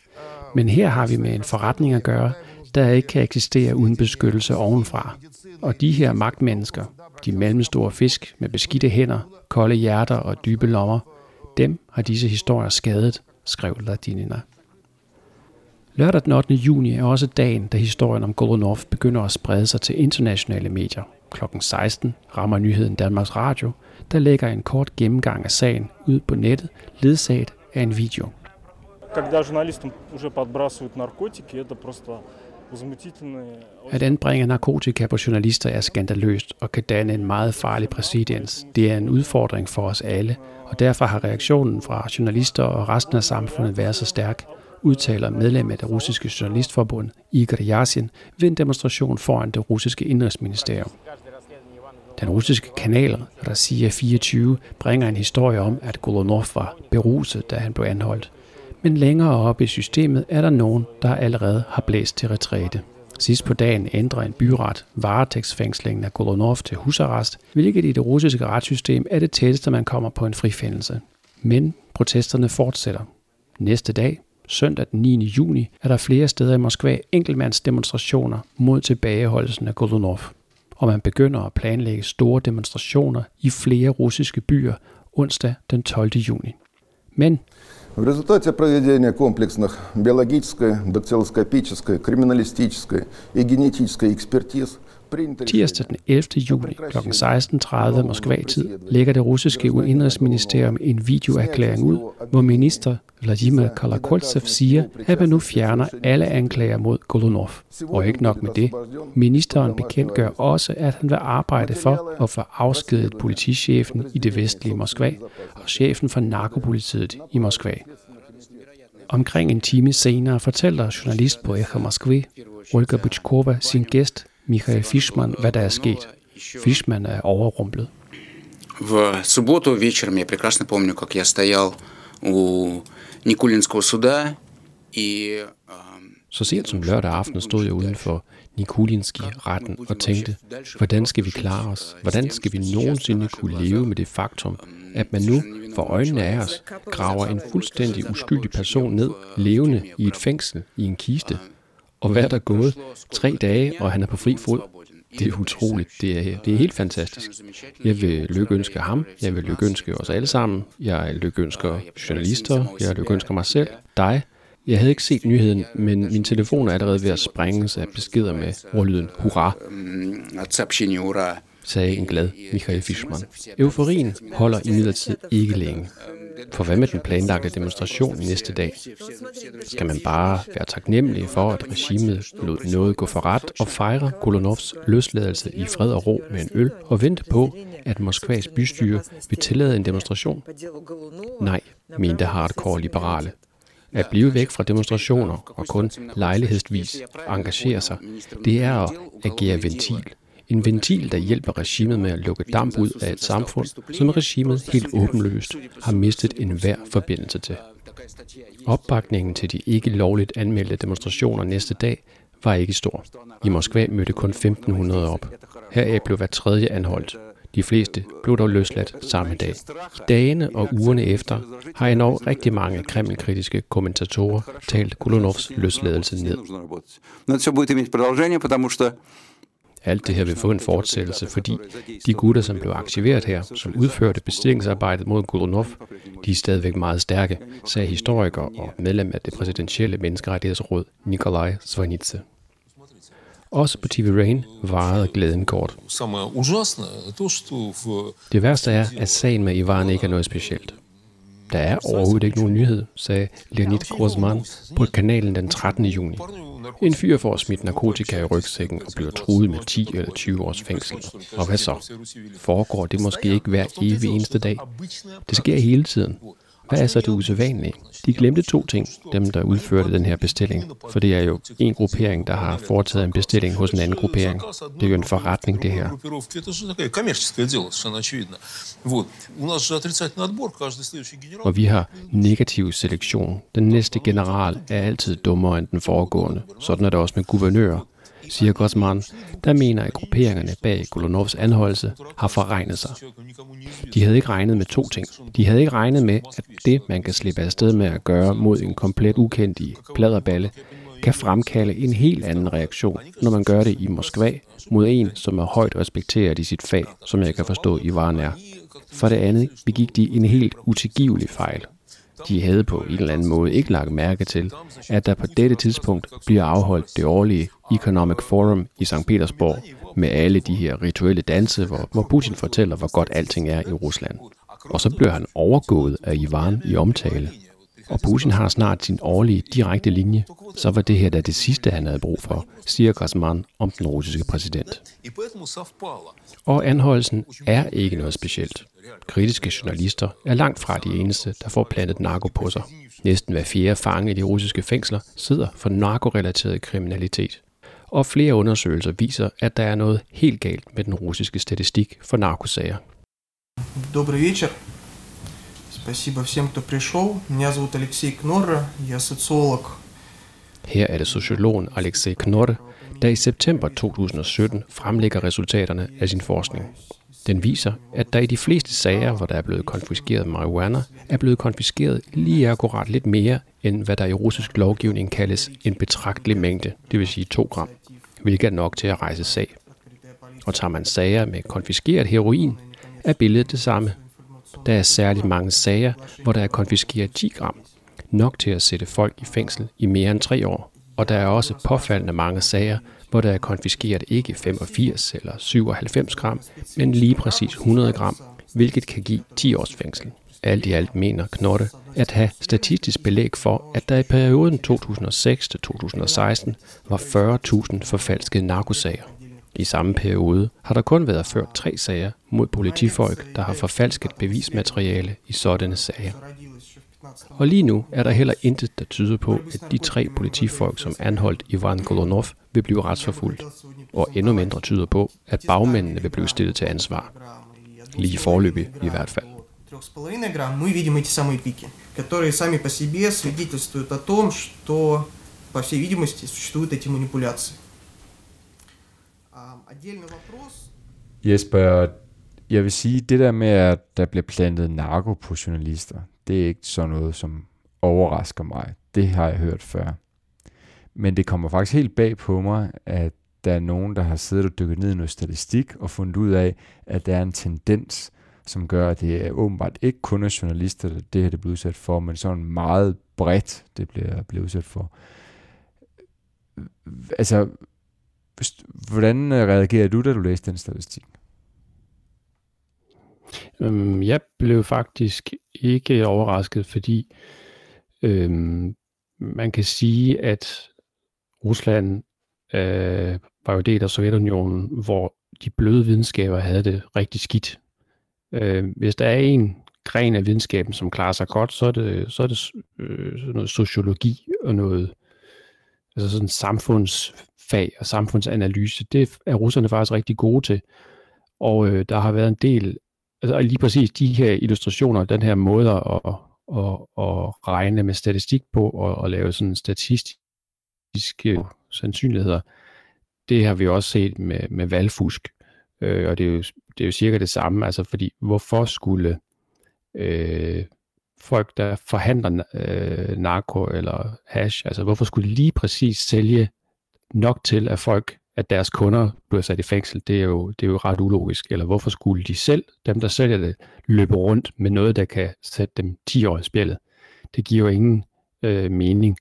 Men her har vi med en forretning at gøre, der ikke kan eksistere uden beskyttelse ovenfra. Og de her magtmennesker, de mellemstore fisk med beskidte hænder, kolde hjerter og dybe lommer, dem har disse historier skadet, skrev Ladinina. Lørdag den 8. juni er også dagen, da historien om Golunov begynder at sprede sig til internationale medier. Klokken 16 rammer nyheden Danmarks Radio, der lægger en kort gennemgang af sagen ud på nettet, ledsaget af en video. Когда журналистам уже подбрасывают наркотики, это просто At anbringe narkotika på journalister er skandaløst og kan danne en meget farlig præcedens. Det er en udfordring for os alle, og derfor har reaktionen fra journalister og resten af samfundet været så stærk, udtaler medlem af det russiske journalistforbund Igor Yasin ved en demonstration foran det russiske indrigsministerium. Den russiske kanal Rossiya 24 bringer en historie om, at Golunov var beruset, da han blev anholdt. Men længere oppe i systemet er der nogen, der allerede har blæst til retræte. Sidst på dagen ændrer en byret varetægtsfængslingen af Golunov til husarrest, hvilket i det russiske retssystem er det tætteste, man kommer på en frifindelse. Men protesterne fortsætter. Næste dag, søndag den 9. juni, er der flere steder i Moskva enkeltmandsdemonstrationer mod tilbageholdelsen af Golunov. Og man begynder at planlægge store demonstrationer i flere russiske byer onsdag den 12. juni. Men В результате проведения комплексных биологической, дактилоскопической, криминалистической и генетической экспертиз Tirsdag den 11. juli kl. 16.30 Moskva-tid lægger det russiske indrigsministerium en videoerklæring ud, hvor minister Vladimir Kalakoltsev siger, at man nu fjerner alle anklager mod Golunov. Og ikke nok med det. Ministeren bekendtgør også, at han vil arbejde for at få afskedet politichefen i det vestlige Moskva og chefen for narkopolitiet i Moskva. Omkring en time senere fortæller journalist på Echo Moskva, Olga Butchkova, sin gæst Michael Fishman, hvad der er sket. Fishman er overrumplet. В субботу вечером я прекрасно помню, как я стоял у Никулинского суда и så sent som lørdag aften stod jeg uden for Nikulinski retten og tænkte, hvordan skal vi klare os? Hvordan skal vi nogensinde kunne leve med det faktum, at man nu for øjnene af os graver en fuldstændig uskyldig person ned levende i et fængsel i en kiste? Og hvad er der gået? Tre dage, og han er på fri fod. Det er utroligt. Det er, det er helt fantastisk. Jeg vil lykkeønske ham. Jeg vil lykkeønske os alle sammen. Jeg lykkeønsker journalister. Jeg lykkeønsker mig selv. Dig. Jeg havde ikke set nyheden, men min telefon er allerede ved at sprænges af beskeder med ordlyden hurra, sagde en glad Michael Fischmann. Euforien holder imidlertid ikke længe. For hvad med den planlagte demonstration næste dag? Skal man bare være taknemmelig for, at regimet lod noget gå for ret og fejre Kolonovs løsladelse i fred og ro med en øl og vente på, at Moskvas bystyre vil tillade en demonstration? Nej, mente hardcore liberale. At blive væk fra demonstrationer og kun lejlighedsvis engagere sig, det er at agere ventil. En ventil, der hjælper regimet med at lukke damp ud af et samfund, som regimet helt åbenløst har mistet enhver forbindelse til. Opbakningen til de ikke lovligt anmeldte demonstrationer næste dag var ikke stor. I Moskva mødte kun 1500 op. Heraf blev hver tredje anholdt. De fleste blev dog løsladt samme dag. I dagene og ugerne efter har endnu rigtig mange kremlkritiske kommentatorer talt Kolonovs løsladelse ned. Alt det her vil få en fortsættelse, fordi de gutter, som blev aktiveret her, som udførte bestillingsarbejdet mod Gulunov, de er stadigvæk meget stærke, sagde historiker og medlem af det præsidentielle menneskerettighedsråd Nikolaj Svanitse. Også på TV Rain varede glæden kort. Det værste er, at sagen med Ivan ikke er noget specielt. Der er overhovedet ikke nogen nyhed, sagde Leonid Grossman på kanalen den 13. juni. En fyr får smidt narkotika i rygsækken og bliver truet med 10 eller 20 års fængsel. Og hvad så? Foregår det måske ikke hver evig eneste dag? Det sker hele tiden. Hvad er så det usædvanlige? De glemte to ting, dem der udførte den her bestilling. For det er jo en gruppering, der har foretaget en bestilling hos en anden gruppering. Det er jo en forretning, det her. Og vi har negativ selektion. Den næste general er altid dummere end den foregående. Sådan er det også med guvernører siger Gosman, der mener, at grupperingerne bag Golonovs anholdelse har forregnet sig. De havde ikke regnet med to ting. De havde ikke regnet med, at det, man kan slippe afsted med at gøre mod en komplet ukendt i pladerballe, kan fremkalde en helt anden reaktion, når man gør det i Moskva mod en, som er højt respekteret i sit fag, som jeg kan forstå Ivan er. For det andet begik de en helt utilgivelig fejl. De havde på en eller anden måde ikke lagt mærke til, at der på dette tidspunkt bliver afholdt det årlige Economic Forum i St. Petersborg med alle de her rituelle danse, hvor, hvor Putin fortæller, hvor godt alting er i Rusland. Og så bliver han overgået af Ivan i omtale og Putin har snart sin årlige direkte linje, så var det her da det sidste, han havde brug for, siger Grasman om den russiske præsident. Og anholdelsen er ikke noget specielt. Kritiske journalister er langt fra de eneste, der får plantet narko på sig. Næsten hver fjerde fange i de russiske fængsler sidder for narkorelateret kriminalitet. Og flere undersøgelser viser, at der er noget helt galt med den russiske statistik for narkosager. Добрый вечер. Спасибо всем, кто пришел. Меня зовут Алексей Кнорра, я социолог. Her er det sociologen Alexei Knorre, der i september 2017 fremlægger resultaterne af sin forskning. Den viser, at der i de fleste sager, hvor der er blevet konfiskeret marijuana, er blevet konfiskeret lige akkurat lidt mere, end hvad der i russisk lovgivning kaldes en betragtelig mængde, det vil sige 2 gram, hvilket er nok til at rejse sag. Og tager man sager med konfiskeret heroin, er billedet det samme. der er særligt mange sager, hvor der er konfiskeret 10 gram, nok til at sætte folk i fængsel i mere end tre år. Og der er også påfaldende mange sager, hvor der er konfiskeret ikke 85 eller 97 gram, men lige præcis 100 gram, hvilket kan give 10 års fængsel. Alt i alt mener Knotte at have statistisk belæg for, at der i perioden 2006-2016 var 40.000 forfalskede narkosager. I samme periode har der kun været ført tre sager mod politifolk, der har forfalsket bevismateriale i sådanne sager. Og lige nu er der heller intet, der tyder på, at de tre politifolk, som anholdt Ivan Golunov, vil blive retsforfulgt. Og endnu mindre tyder på, at bagmændene vil blive stillet til ansvar. Lige forløbig i hvert fald. 3,5 грамм мы видим эти самые пики, которые сами по себе свидетельствуют о том, что, по всей видимости, существуют эти манипуляции. Jesper, jeg vil sige, det der med, at der bliver plantet narko på journalister, det er ikke sådan noget, som overrasker mig. Det har jeg hørt før. Men det kommer faktisk helt bag på mig, at der er nogen, der har siddet og dykket ned i noget statistik og fundet ud af, at der er en tendens, som gør, at det er åbenbart ikke kun er journalister, der det her det bliver udsat for, men sådan meget bredt, det bliver, bliver udsat for. Altså, hvordan øh, reagerer du, da du læste den statistik? Øhm, jeg blev faktisk ikke overrasket, fordi øhm, man kan sige, at Rusland øh, var jo del af Sovjetunionen, hvor de bløde videnskaber havde det rigtig skidt. Øh, hvis der er en gren af videnskaben, som klarer sig godt, så er det, så er det øh, noget sociologi og noget altså sådan samfunds fag og samfundsanalyse. Det er russerne faktisk rigtig gode til. Og øh, der har været en del altså lige præcis de her illustrationer, den her måde at, at, at regne med statistik på og, og lave sådan statistiske øh, sandsynligheder, det har vi også set med, med valgfusk. Øh, og det er, jo, det er jo cirka det samme, altså fordi hvorfor skulle øh, folk, der forhandler øh, narko eller hash, altså hvorfor skulle lige præcis sælge nok til, at folk at deres kunder bliver sat i fængsel, det er, jo, det er jo ret ulogisk. Eller hvorfor skulle de selv, dem der sælger det, løbe rundt med noget, der kan sætte dem 10 år i spillet? Det giver jo ingen øh, mening.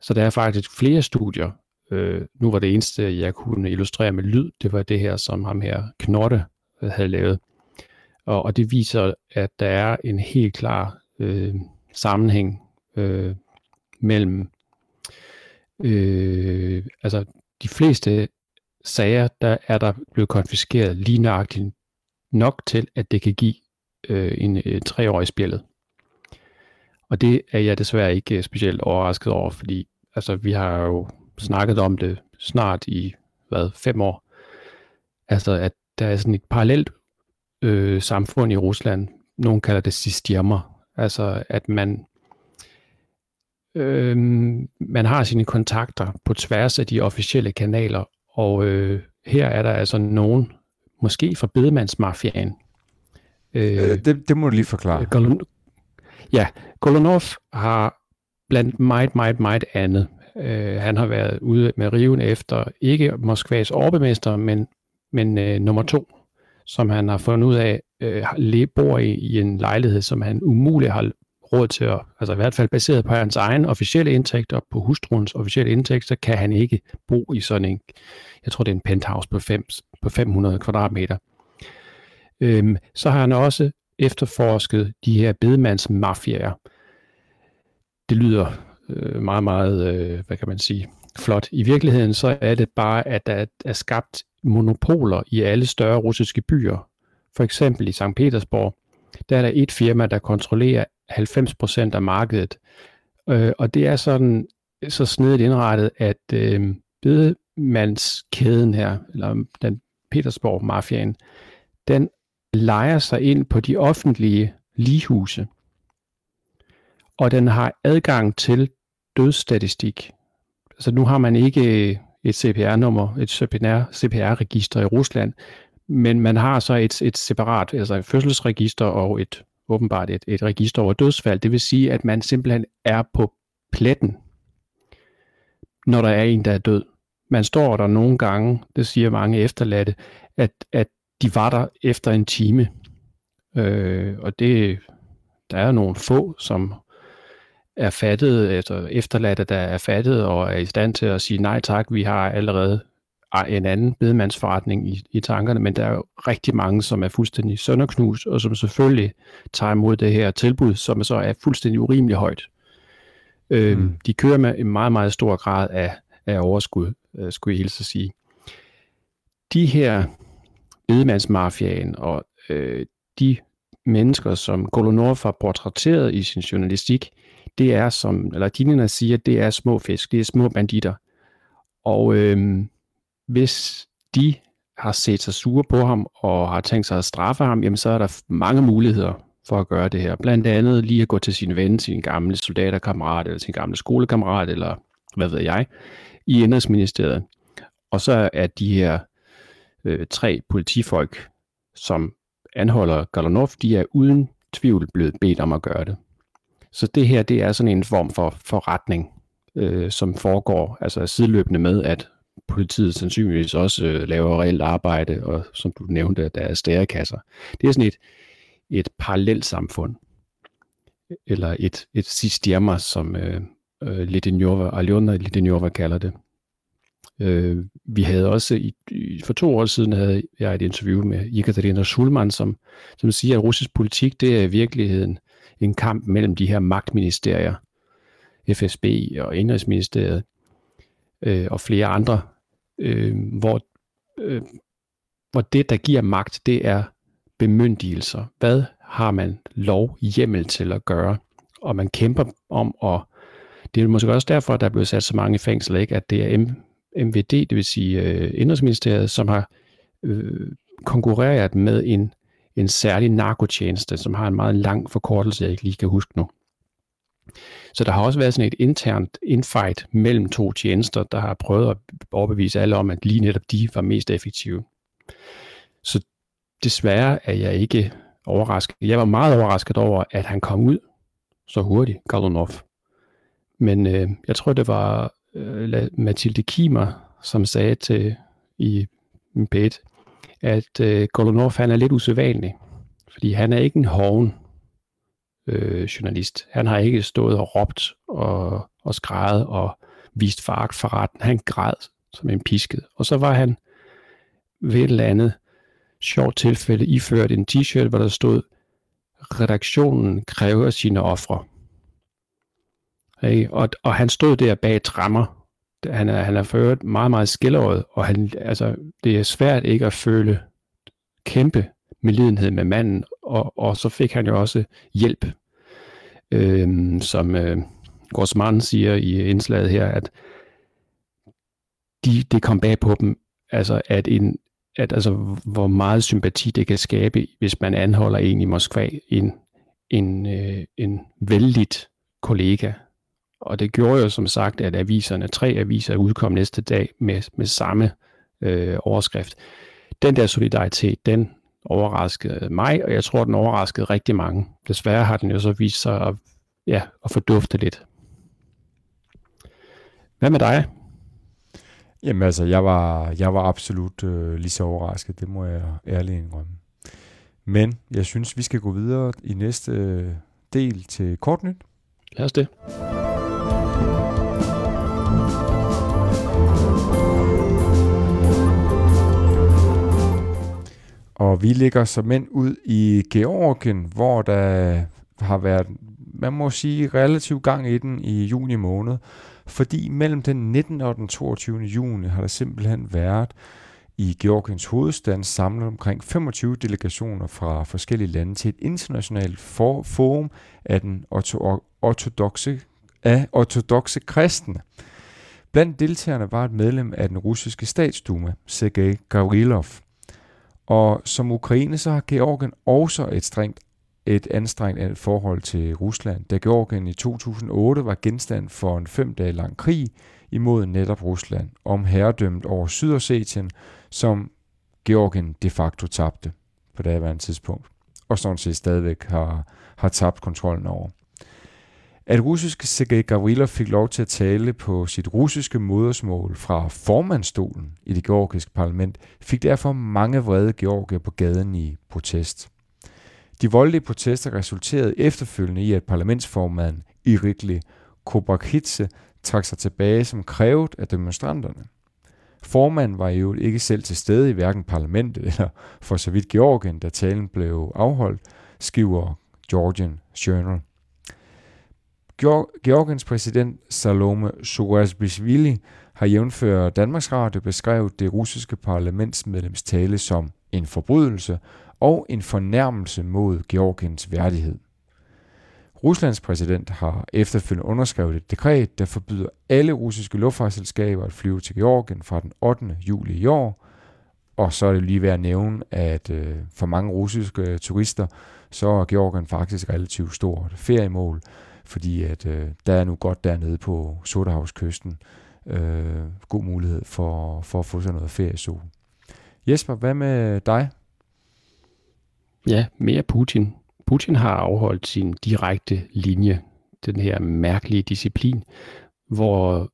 Så der er faktisk flere studier. Øh, nu var det eneste, jeg kunne illustrere med lyd, det var det her, som ham her Knotte øh, havde lavet. Og, og det viser, at der er en helt klar øh, sammenhæng øh, mellem øh, altså de fleste sager, der er der blevet konfiskeret lige nøjagtigt nok til, at det kan give øh, en øh, treårig spjældet. Og det er jeg desværre ikke øh, specielt overrasket over, fordi altså, vi har jo snakket om det snart i hvad, fem år. Altså, at der er sådan et parallelt øh, samfund i Rusland. Nogle kalder det systemer. Altså, at man øh, man har sine kontakter på tværs af de officielle kanaler, og øh, her er der altså nogen, måske fra bedemandsmafiaen. Øh, det, det må du lige forklare. Golun, ja, Golunov har blandt meget, meget, meget andet. Øh, han har været ude med riven efter ikke Moskvas overbemester, men, men øh, nummer to, som han har fundet ud af, øh, bor i, i en lejlighed, som han umuligt har råd til at, altså i hvert fald baseret på hans egen officielle indtægt og på hustruens officielle indtægt, så kan han ikke bo i sådan en, jeg tror det er en penthouse på, fem, på 500 kvadratmeter. Øhm, så har han også efterforsket de her bedemandsmafiaer. det lyder øh, meget, meget, øh, hvad kan man sige, flot. I virkeligheden så er det bare, at der er skabt monopoler i alle større russiske byer. For eksempel i St. Petersborg, der er der et firma, der kontrollerer 90% af markedet. Øh, og det er sådan så snedigt indrettet, at øh, bedemandskæden her, eller den Petersborg-mafiaen, den leger sig ind på de offentlige ligehuse, og den har adgang til dødsstatistik. Altså nu har man ikke et CPR-nummer, et CPR-register i Rusland, men man har så et, et separat, altså et fødselsregister og et åbenbart et, et register over dødsfald. Det vil sige, at man simpelthen er på pletten, når der er en, der er død. Man står der nogle gange, det siger mange efterladte, at, at de var der efter en time. Øh, og det, der er nogle få, som er fattet, altså efterladte, der er fattet og er i stand til at sige nej tak, vi har allerede en anden bedemandsforretning i, i tankerne, men der er jo rigtig mange, som er fuldstændig sønderknus, og som selvfølgelig tager imod det her tilbud, som så er fuldstændig urimelig højt. Øh, mm. De kører med en meget, meget stor grad af, af overskud, øh, skulle jeg hilse at sige. De her bedemandsmafiaen og øh, de mennesker, som Golunov har portrætteret i sin journalistik, det er som, eller Dinina siger, det er små fisk, det er små banditter. Og øh, hvis de har set sig sure på ham og har tænkt sig at straffe ham, jamen så er der mange muligheder for at gøre det her. Blandt andet lige at gå til sin ven, sin gamle soldaterkammerat eller sin gamle skolekammerat eller hvad ved jeg, i Indrigsministeriet. Og så er de her øh, tre politifolk, som anholder Galanov, de er uden tvivl blevet bedt om at gøre det. Så det her, det er sådan en form for forretning, øh, som foregår altså sideløbende med, at politiet sandsynligvis også øh, laver reelt arbejde, og som du nævnte, der er stærekasser. Det er sådan et, et parallelt samfund, eller et, et sistema, som øh, øh, Aljona Lidenjova kalder det. Øh, vi havde også, i, i, for to år siden havde jeg et interview med Ekaterina Schulman, som, som siger, at russisk politik, det er i virkeligheden en kamp mellem de her magtministerier, FSB og Indrigsministeriet, øh, og flere andre, øh, hvor, øh, hvor det, der giver magt, det er bemyndigelser. Hvad har man lov hjemmel til at gøre? Og man kæmper om at det er måske også derfor, at der er blevet sat så mange i fængsel, ikke? at det er M- MVD, det vil sige øh, Indrigsministeriet, som har øh, konkurreret med en, en særlig narkotjeneste, som har en meget lang forkortelse, jeg ikke lige kan huske nu. Så der har også været sådan et internt infight mellem to tjenester, der har prøvet at overbevise alle om, at lige netop de var mest effektive. Så desværre er jeg ikke overrasket. Jeg var meget overrasket over, at han kom ud så hurtigt, Galunov. Men øh, jeg tror, det var øh, Mathilde Kimer, som sagde til i P1, at øh, Golunov han er lidt usædvanlig, fordi han er ikke en hoven øh, journalist. Han har ikke stået og råbt og, og skrejet og vist fark for retten. Han græd som en pisket. Og så var han ved et eller andet sjovt tilfælde iført en t-shirt, hvor der stod, redaktionen kræver sine ofre. Okay? Og, og han stod der bag trammer. Han er, han er ført meget, meget skilleret, og han, altså, det er svært ikke at føle kæmpe medlidenhed med manden, og, og så fik han jo også hjælp, øhm, som øh, Grossmann siger i indslaget her, at de, det kom bag på dem, altså at, en, at altså, hvor meget sympati det kan skabe, hvis man anholder en i Moskva, en, en, øh, en vældig kollega, og det gjorde jo som sagt, at aviserne, tre aviser udkom næste dag med, med samme øh, overskrift. Den der solidaritet, den overraskede mig, og jeg tror, den overraskede rigtig mange. Desværre har den jo så vist sig at, ja, at fordufte lidt. Hvad med dig? Jamen altså, jeg var, jeg var absolut øh, lige så overrasket, det må jeg ærligt indrømme. Men jeg synes, vi skal gå videre i næste øh, del til kortnyt. Lad os det. Og vi ligger som mænd ud i Georgien, hvor der har været man må sige, relativt gang i den i juni måned, fordi mellem den 19. og den 22. juni har der simpelthen været i Georgiens hovedstad samlet omkring 25 delegationer fra forskellige lande til et internationalt for forum af den ortodoxe, af ortodoxe kristne. Blandt deltagerne var et medlem af den russiske statsduma, Sergej Gavrilov. Og som Ukraine, så har Georgien også et strengt et anstrengt forhold til Rusland, da Georgien i 2008 var genstand for en fem dage lang krig imod netop Rusland om herredømmet over Sydossetien, som Georgien de facto tabte på daværende tidspunkt, og sådan set stadigvæk har, har tabt kontrollen over. At russiske Sergej Gavrilov fik lov til at tale på sit russiske modersmål fra formandstolen i det georgiske parlament, fik derfor mange vrede georgier på gaden i protest. De voldelige protester resulterede efterfølgende i, at parlamentsformanden Irikli Kobakhidze trak sig tilbage som krævet af demonstranterne. Formanden var jo ikke selv til stede i hverken parlamentet eller for så vidt Georgien, da talen blev afholdt, skriver Georgian Journal. Georgiens præsident Salome Soresbishvili har jævnfør Danmarks Radio beskrevet det russiske parlamentsmedlems tale som en forbrydelse og en fornærmelse mod Georgiens værdighed. Ruslands præsident har efterfølgende underskrevet et dekret, der forbyder alle russiske luftfartsselskaber at flyve til Georgien fra den 8. juli i år. Og så er det lige værd at nævne, at øh, for mange russiske turister, så er Georgien faktisk relativt stort feriemål, fordi at øh, der er nu godt dernede på Sortehavskysten øh, god mulighed for, for at få sig noget feriesol. Jesper, hvad med dig? Ja, mere Putin. Putin har afholdt sin direkte linje, den her mærkelige disciplin, hvor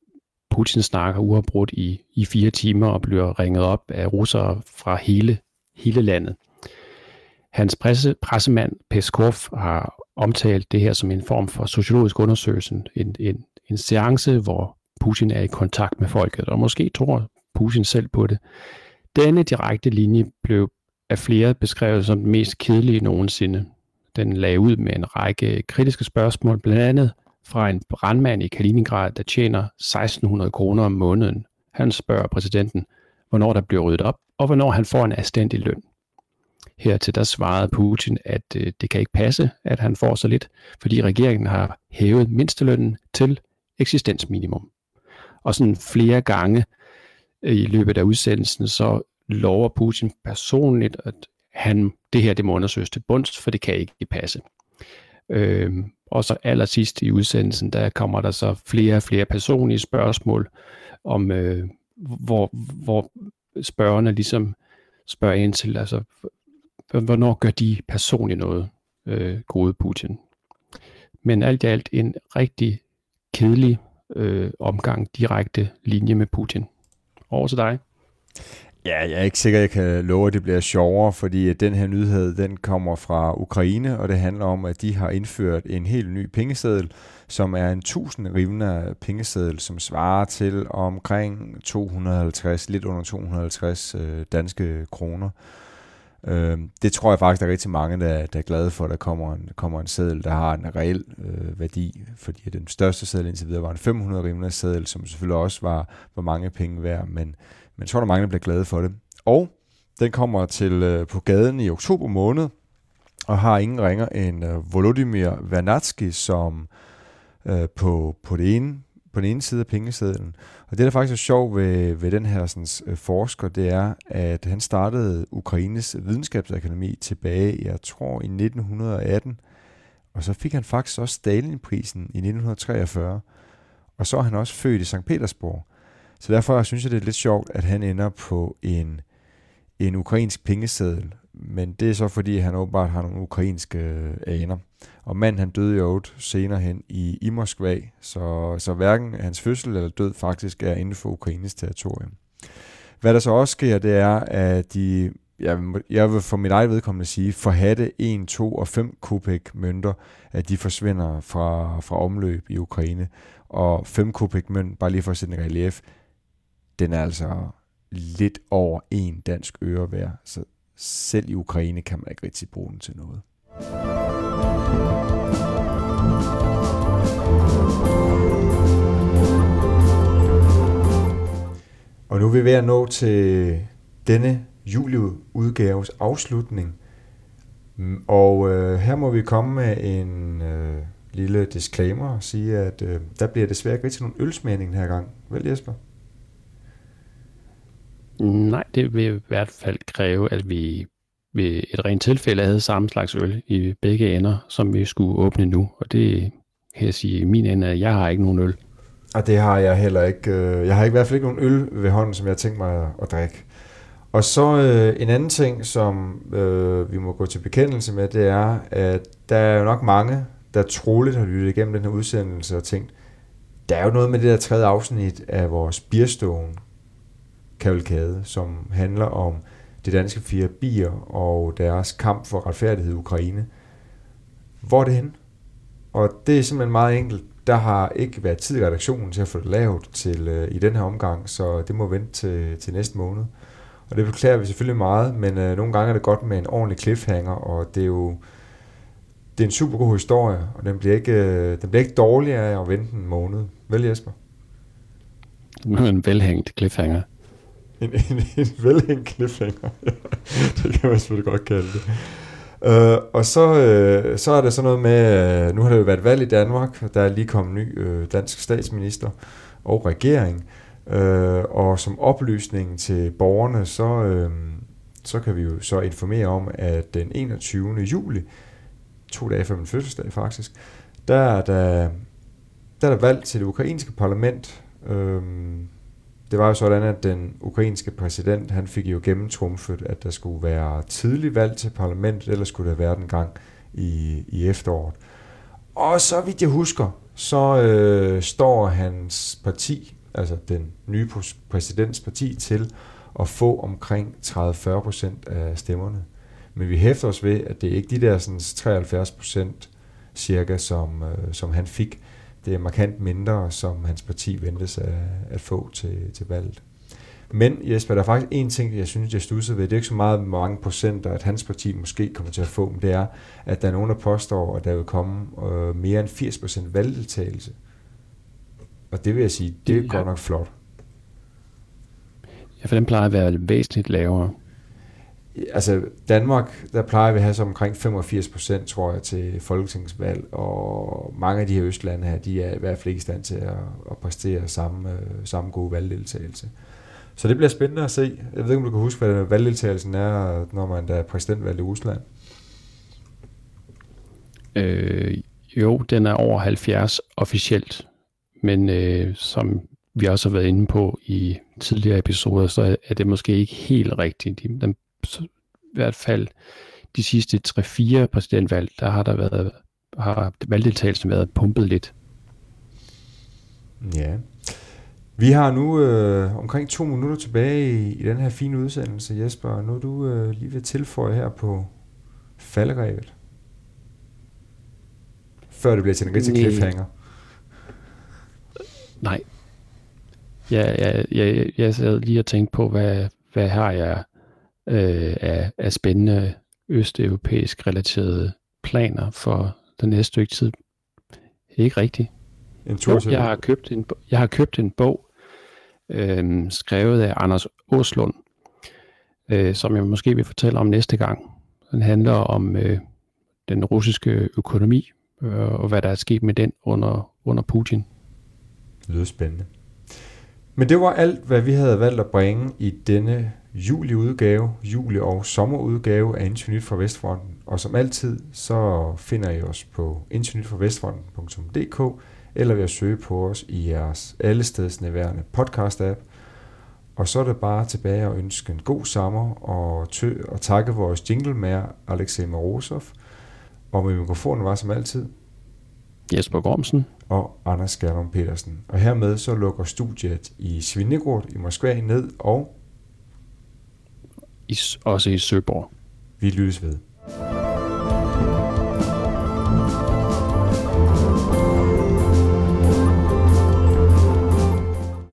Putin snakker uafbrudt i, i fire timer og bliver ringet op af russere fra hele, hele landet. Hans presse, pressemand Peskov har omtalt det her som en form for sociologisk undersøgelse, en, en, en seance, hvor Putin er i kontakt med folket, og måske tror Putin selv på det. Denne direkte linje blev af flere beskrevet som den mest kedelige nogensinde. Den lagde ud med en række kritiske spørgsmål, blandt andet fra en brandmand i Kaliningrad, der tjener 1600 kroner om måneden. Han spørger præsidenten, hvornår der bliver ryddet op, og hvornår han får en anstændig løn. Hertil der svarede Putin, at øh, det kan ikke passe, at han får så lidt, fordi regeringen har hævet mindstelønnen til eksistensminimum. Og sådan flere gange øh, i løbet af udsendelsen, så lover Putin personligt, at han, det her det må undersøges til bunds, for det kan ikke passe. Øh, og så allersidst i udsendelsen, der kommer der så flere og flere personlige spørgsmål, om øh, hvor, hvor spørgerne ligesom spørger ind til, altså, hvornår gør de personligt noget, øh, gode Putin. Men alt i alt en rigtig kedelig øh, omgang, direkte linje med Putin. Over til dig. Ja, jeg er ikke sikker, jeg kan love, at det bliver sjovere, fordi øh, den her nyhed, den kommer fra Ukraine, og det handler om, at de har indført en helt ny pengeseddel, som er en 1000 rivende pengeseddel, som svarer til omkring 250, lidt under 250 øh, danske kroner. Øh, det tror jeg faktisk, der er rigtig mange, der, der er glade for, at der kommer en, kommer en seddel, der har en reel øh, værdi, fordi den største seddel indtil videre var en 500 rivende seddel, som selvfølgelig også var, var mange penge værd, men men jeg tror, der er mange, der bliver glade for det. Og den kommer til øh, på gaden i oktober måned, og har ingen ringer end øh, Volodymyr Vernatsky som øh, på, på, det ene, på den ene side af pengesedlen. Og det, der faktisk er sjovt ved, ved den her sådan, øh, forsker, det er, at han startede Ukraines videnskabsakademi tilbage, jeg tror, i 1918. Og så fik han faktisk også Stalinprisen i 1943. Og så er han også født i St. Petersborg. Så derfor synes jeg, det er lidt sjovt, at han ender på en, en ukrainsk pengeseddel. Men det er så fordi, han åbenbart har nogle ukrainske øh, aner. Og manden han døde jo senere hen i, i Moskva, så, så hverken hans fødsel eller død faktisk er inden for Ukraines territorium. Hvad der så også sker, det er, at de, jeg, jeg vil for mit eget vedkommende sige, forhatte 1, 2 og 5 kubik mønter, at de forsvinder fra, fra omløb i Ukraine. Og 5 kubik mønt, bare lige for at sætte en relief, den er altså lidt over en dansk øre værd, så selv i Ukraine kan man ikke rigtig bruge den til noget. Og nu er vi ved at nå til denne juliudgaves afslutning. Og øh, her må vi komme med en øh, lille disclaimer og sige, at øh, der bliver desværre ikke rigtig nogen ølsmagning den her gang. Vel Jesper? Nej, det vil i hvert fald kræve, at vi ved et rent tilfælde havde samme slags øl i begge ender, som vi skulle åbne nu. Og det kan jeg sige i min ende, at jeg har ikke nogen øl. Og det har jeg heller ikke. Øh, jeg har i hvert fald ikke nogen øl ved hånden, som jeg har tænkt mig at, at drikke. Og så øh, en anden ting, som øh, vi må gå til bekendelse med, det er, at der er jo nok mange, der troligt har lyttet igennem den her udsendelse og tænkt, der er jo noget med det der tredje afsnit af vores Beerstone kavalkade, som handler om det danske fire bier og deres kamp for retfærdighed i Ukraine. Hvor er det henne? Og det er simpelthen meget enkelt. Der har ikke været tid i redaktionen til at få det lavet til, øh, i den her omgang, så det må vente til, til næste måned. Og det beklager vi selvfølgelig meget, men øh, nogle gange er det godt med en ordentlig cliffhanger, og det er jo det er en super god historie, og den bliver ikke, øh, den bliver ikke dårligere af at vente en måned. Vel Jesper? Nu er en velhængt cliffhanger. En, en, en velhængt cliffhanger. *laughs* det kan man selvfølgelig godt kalde det. Uh, og så, uh, så er der sådan noget med, uh, nu har der jo været valg i Danmark, der er lige kommet ny uh, dansk statsminister og regering, uh, og som oplysning til borgerne, så, uh, så kan vi jo så informere om, at den 21. juli, to dage før min fødselsdag faktisk, der er der, der er der valg til det ukrainske parlament. Øhm, det var jo sådan, at den ukrainske præsident, han fik jo gennemtrumfet, at der skulle være tidlig valg til parlamentet, eller skulle der være den gang i, i efteråret. Og så vidt jeg husker, så øh, står hans parti, altså den nye præsidents parti, til at få omkring 30-40 procent af stemmerne. Men vi hæfter os ved, at det er ikke de der sådan 73 procent cirka, som, øh, som han fik. Det er markant mindre, som hans parti ventes at, at få til, til valget. Men Jesper, der er faktisk en ting, jeg synes, jeg stusser ved. Det er ikke så meget, hvor mange procenter, at hans parti måske kommer til at få, men det er, at der er nogen, der påstår, at der vil komme øh, mere end 80 procent valgdeltagelse. Og det vil jeg sige, det er Ja. godt nok flot. Ja, for den plejer at være væsentligt lavere. Altså Danmark, der plejer vi at have så omkring 85 procent, tror jeg, til folketingsvalg, og mange af de her østlande her, de er i hvert fald ikke i stand til at, at præstere samme, øh, samme gode valgdeltagelse. Så det bliver spændende at se. Jeg ved ikke, om du kan huske, hvad valgdeltagelsen er, når man der er præsidentvalg i Rusland. Øh, jo, den er over 70 officielt, men øh, som vi også har været inde på i tidligere episoder, så er det måske ikke helt rigtigt. De, den, i hvert fald de sidste 3-4 præsidentvalg, der har der været har valgdeltagelsen været pumpet lidt. Ja. Vi har nu øh, omkring to minutter tilbage i, i den her fine udsendelse, Jesper. og Nu er du øh, lige ved at tilføje her på falderæbet. Før det bliver til en rigtig Nej. cliffhanger. Nej. Jeg, jeg, jeg, jeg sad lige og tænkte på, hvad, hvad har jeg øh, af, af spændende østeuropæisk relaterede planer for den næste stykke tid. Ikke rigtigt. En tur til jeg har købt en, jeg har købt en bog, øh, skrevet af Anders Åslund, øh, som jeg måske vil fortælle om næste gang. Den handler om øh, den russiske økonomi, øh, og hvad der er sket med den under, under Putin. Det lyder spændende. Men det var alt, hvad vi havde valgt at bringe i denne juliudgave, juli- og sommerudgave af Internet fra Vestfronten. Og som altid, så finder I os på internetforvestfronten.dk eller ved at søge på os i jeres allestedsnærværende podcast-app. Og så er det bare tilbage at ønske en god sommer og, tø- og takke vores jinglemager Alexej Morozov. Og med mikrofonen var som altid Jesper Gormsen, og Anders Skærlund Petersen. Og hermed så lukker studiet i Svinegård i Moskva ned, og i, også i Søborg. vi lyttes ved.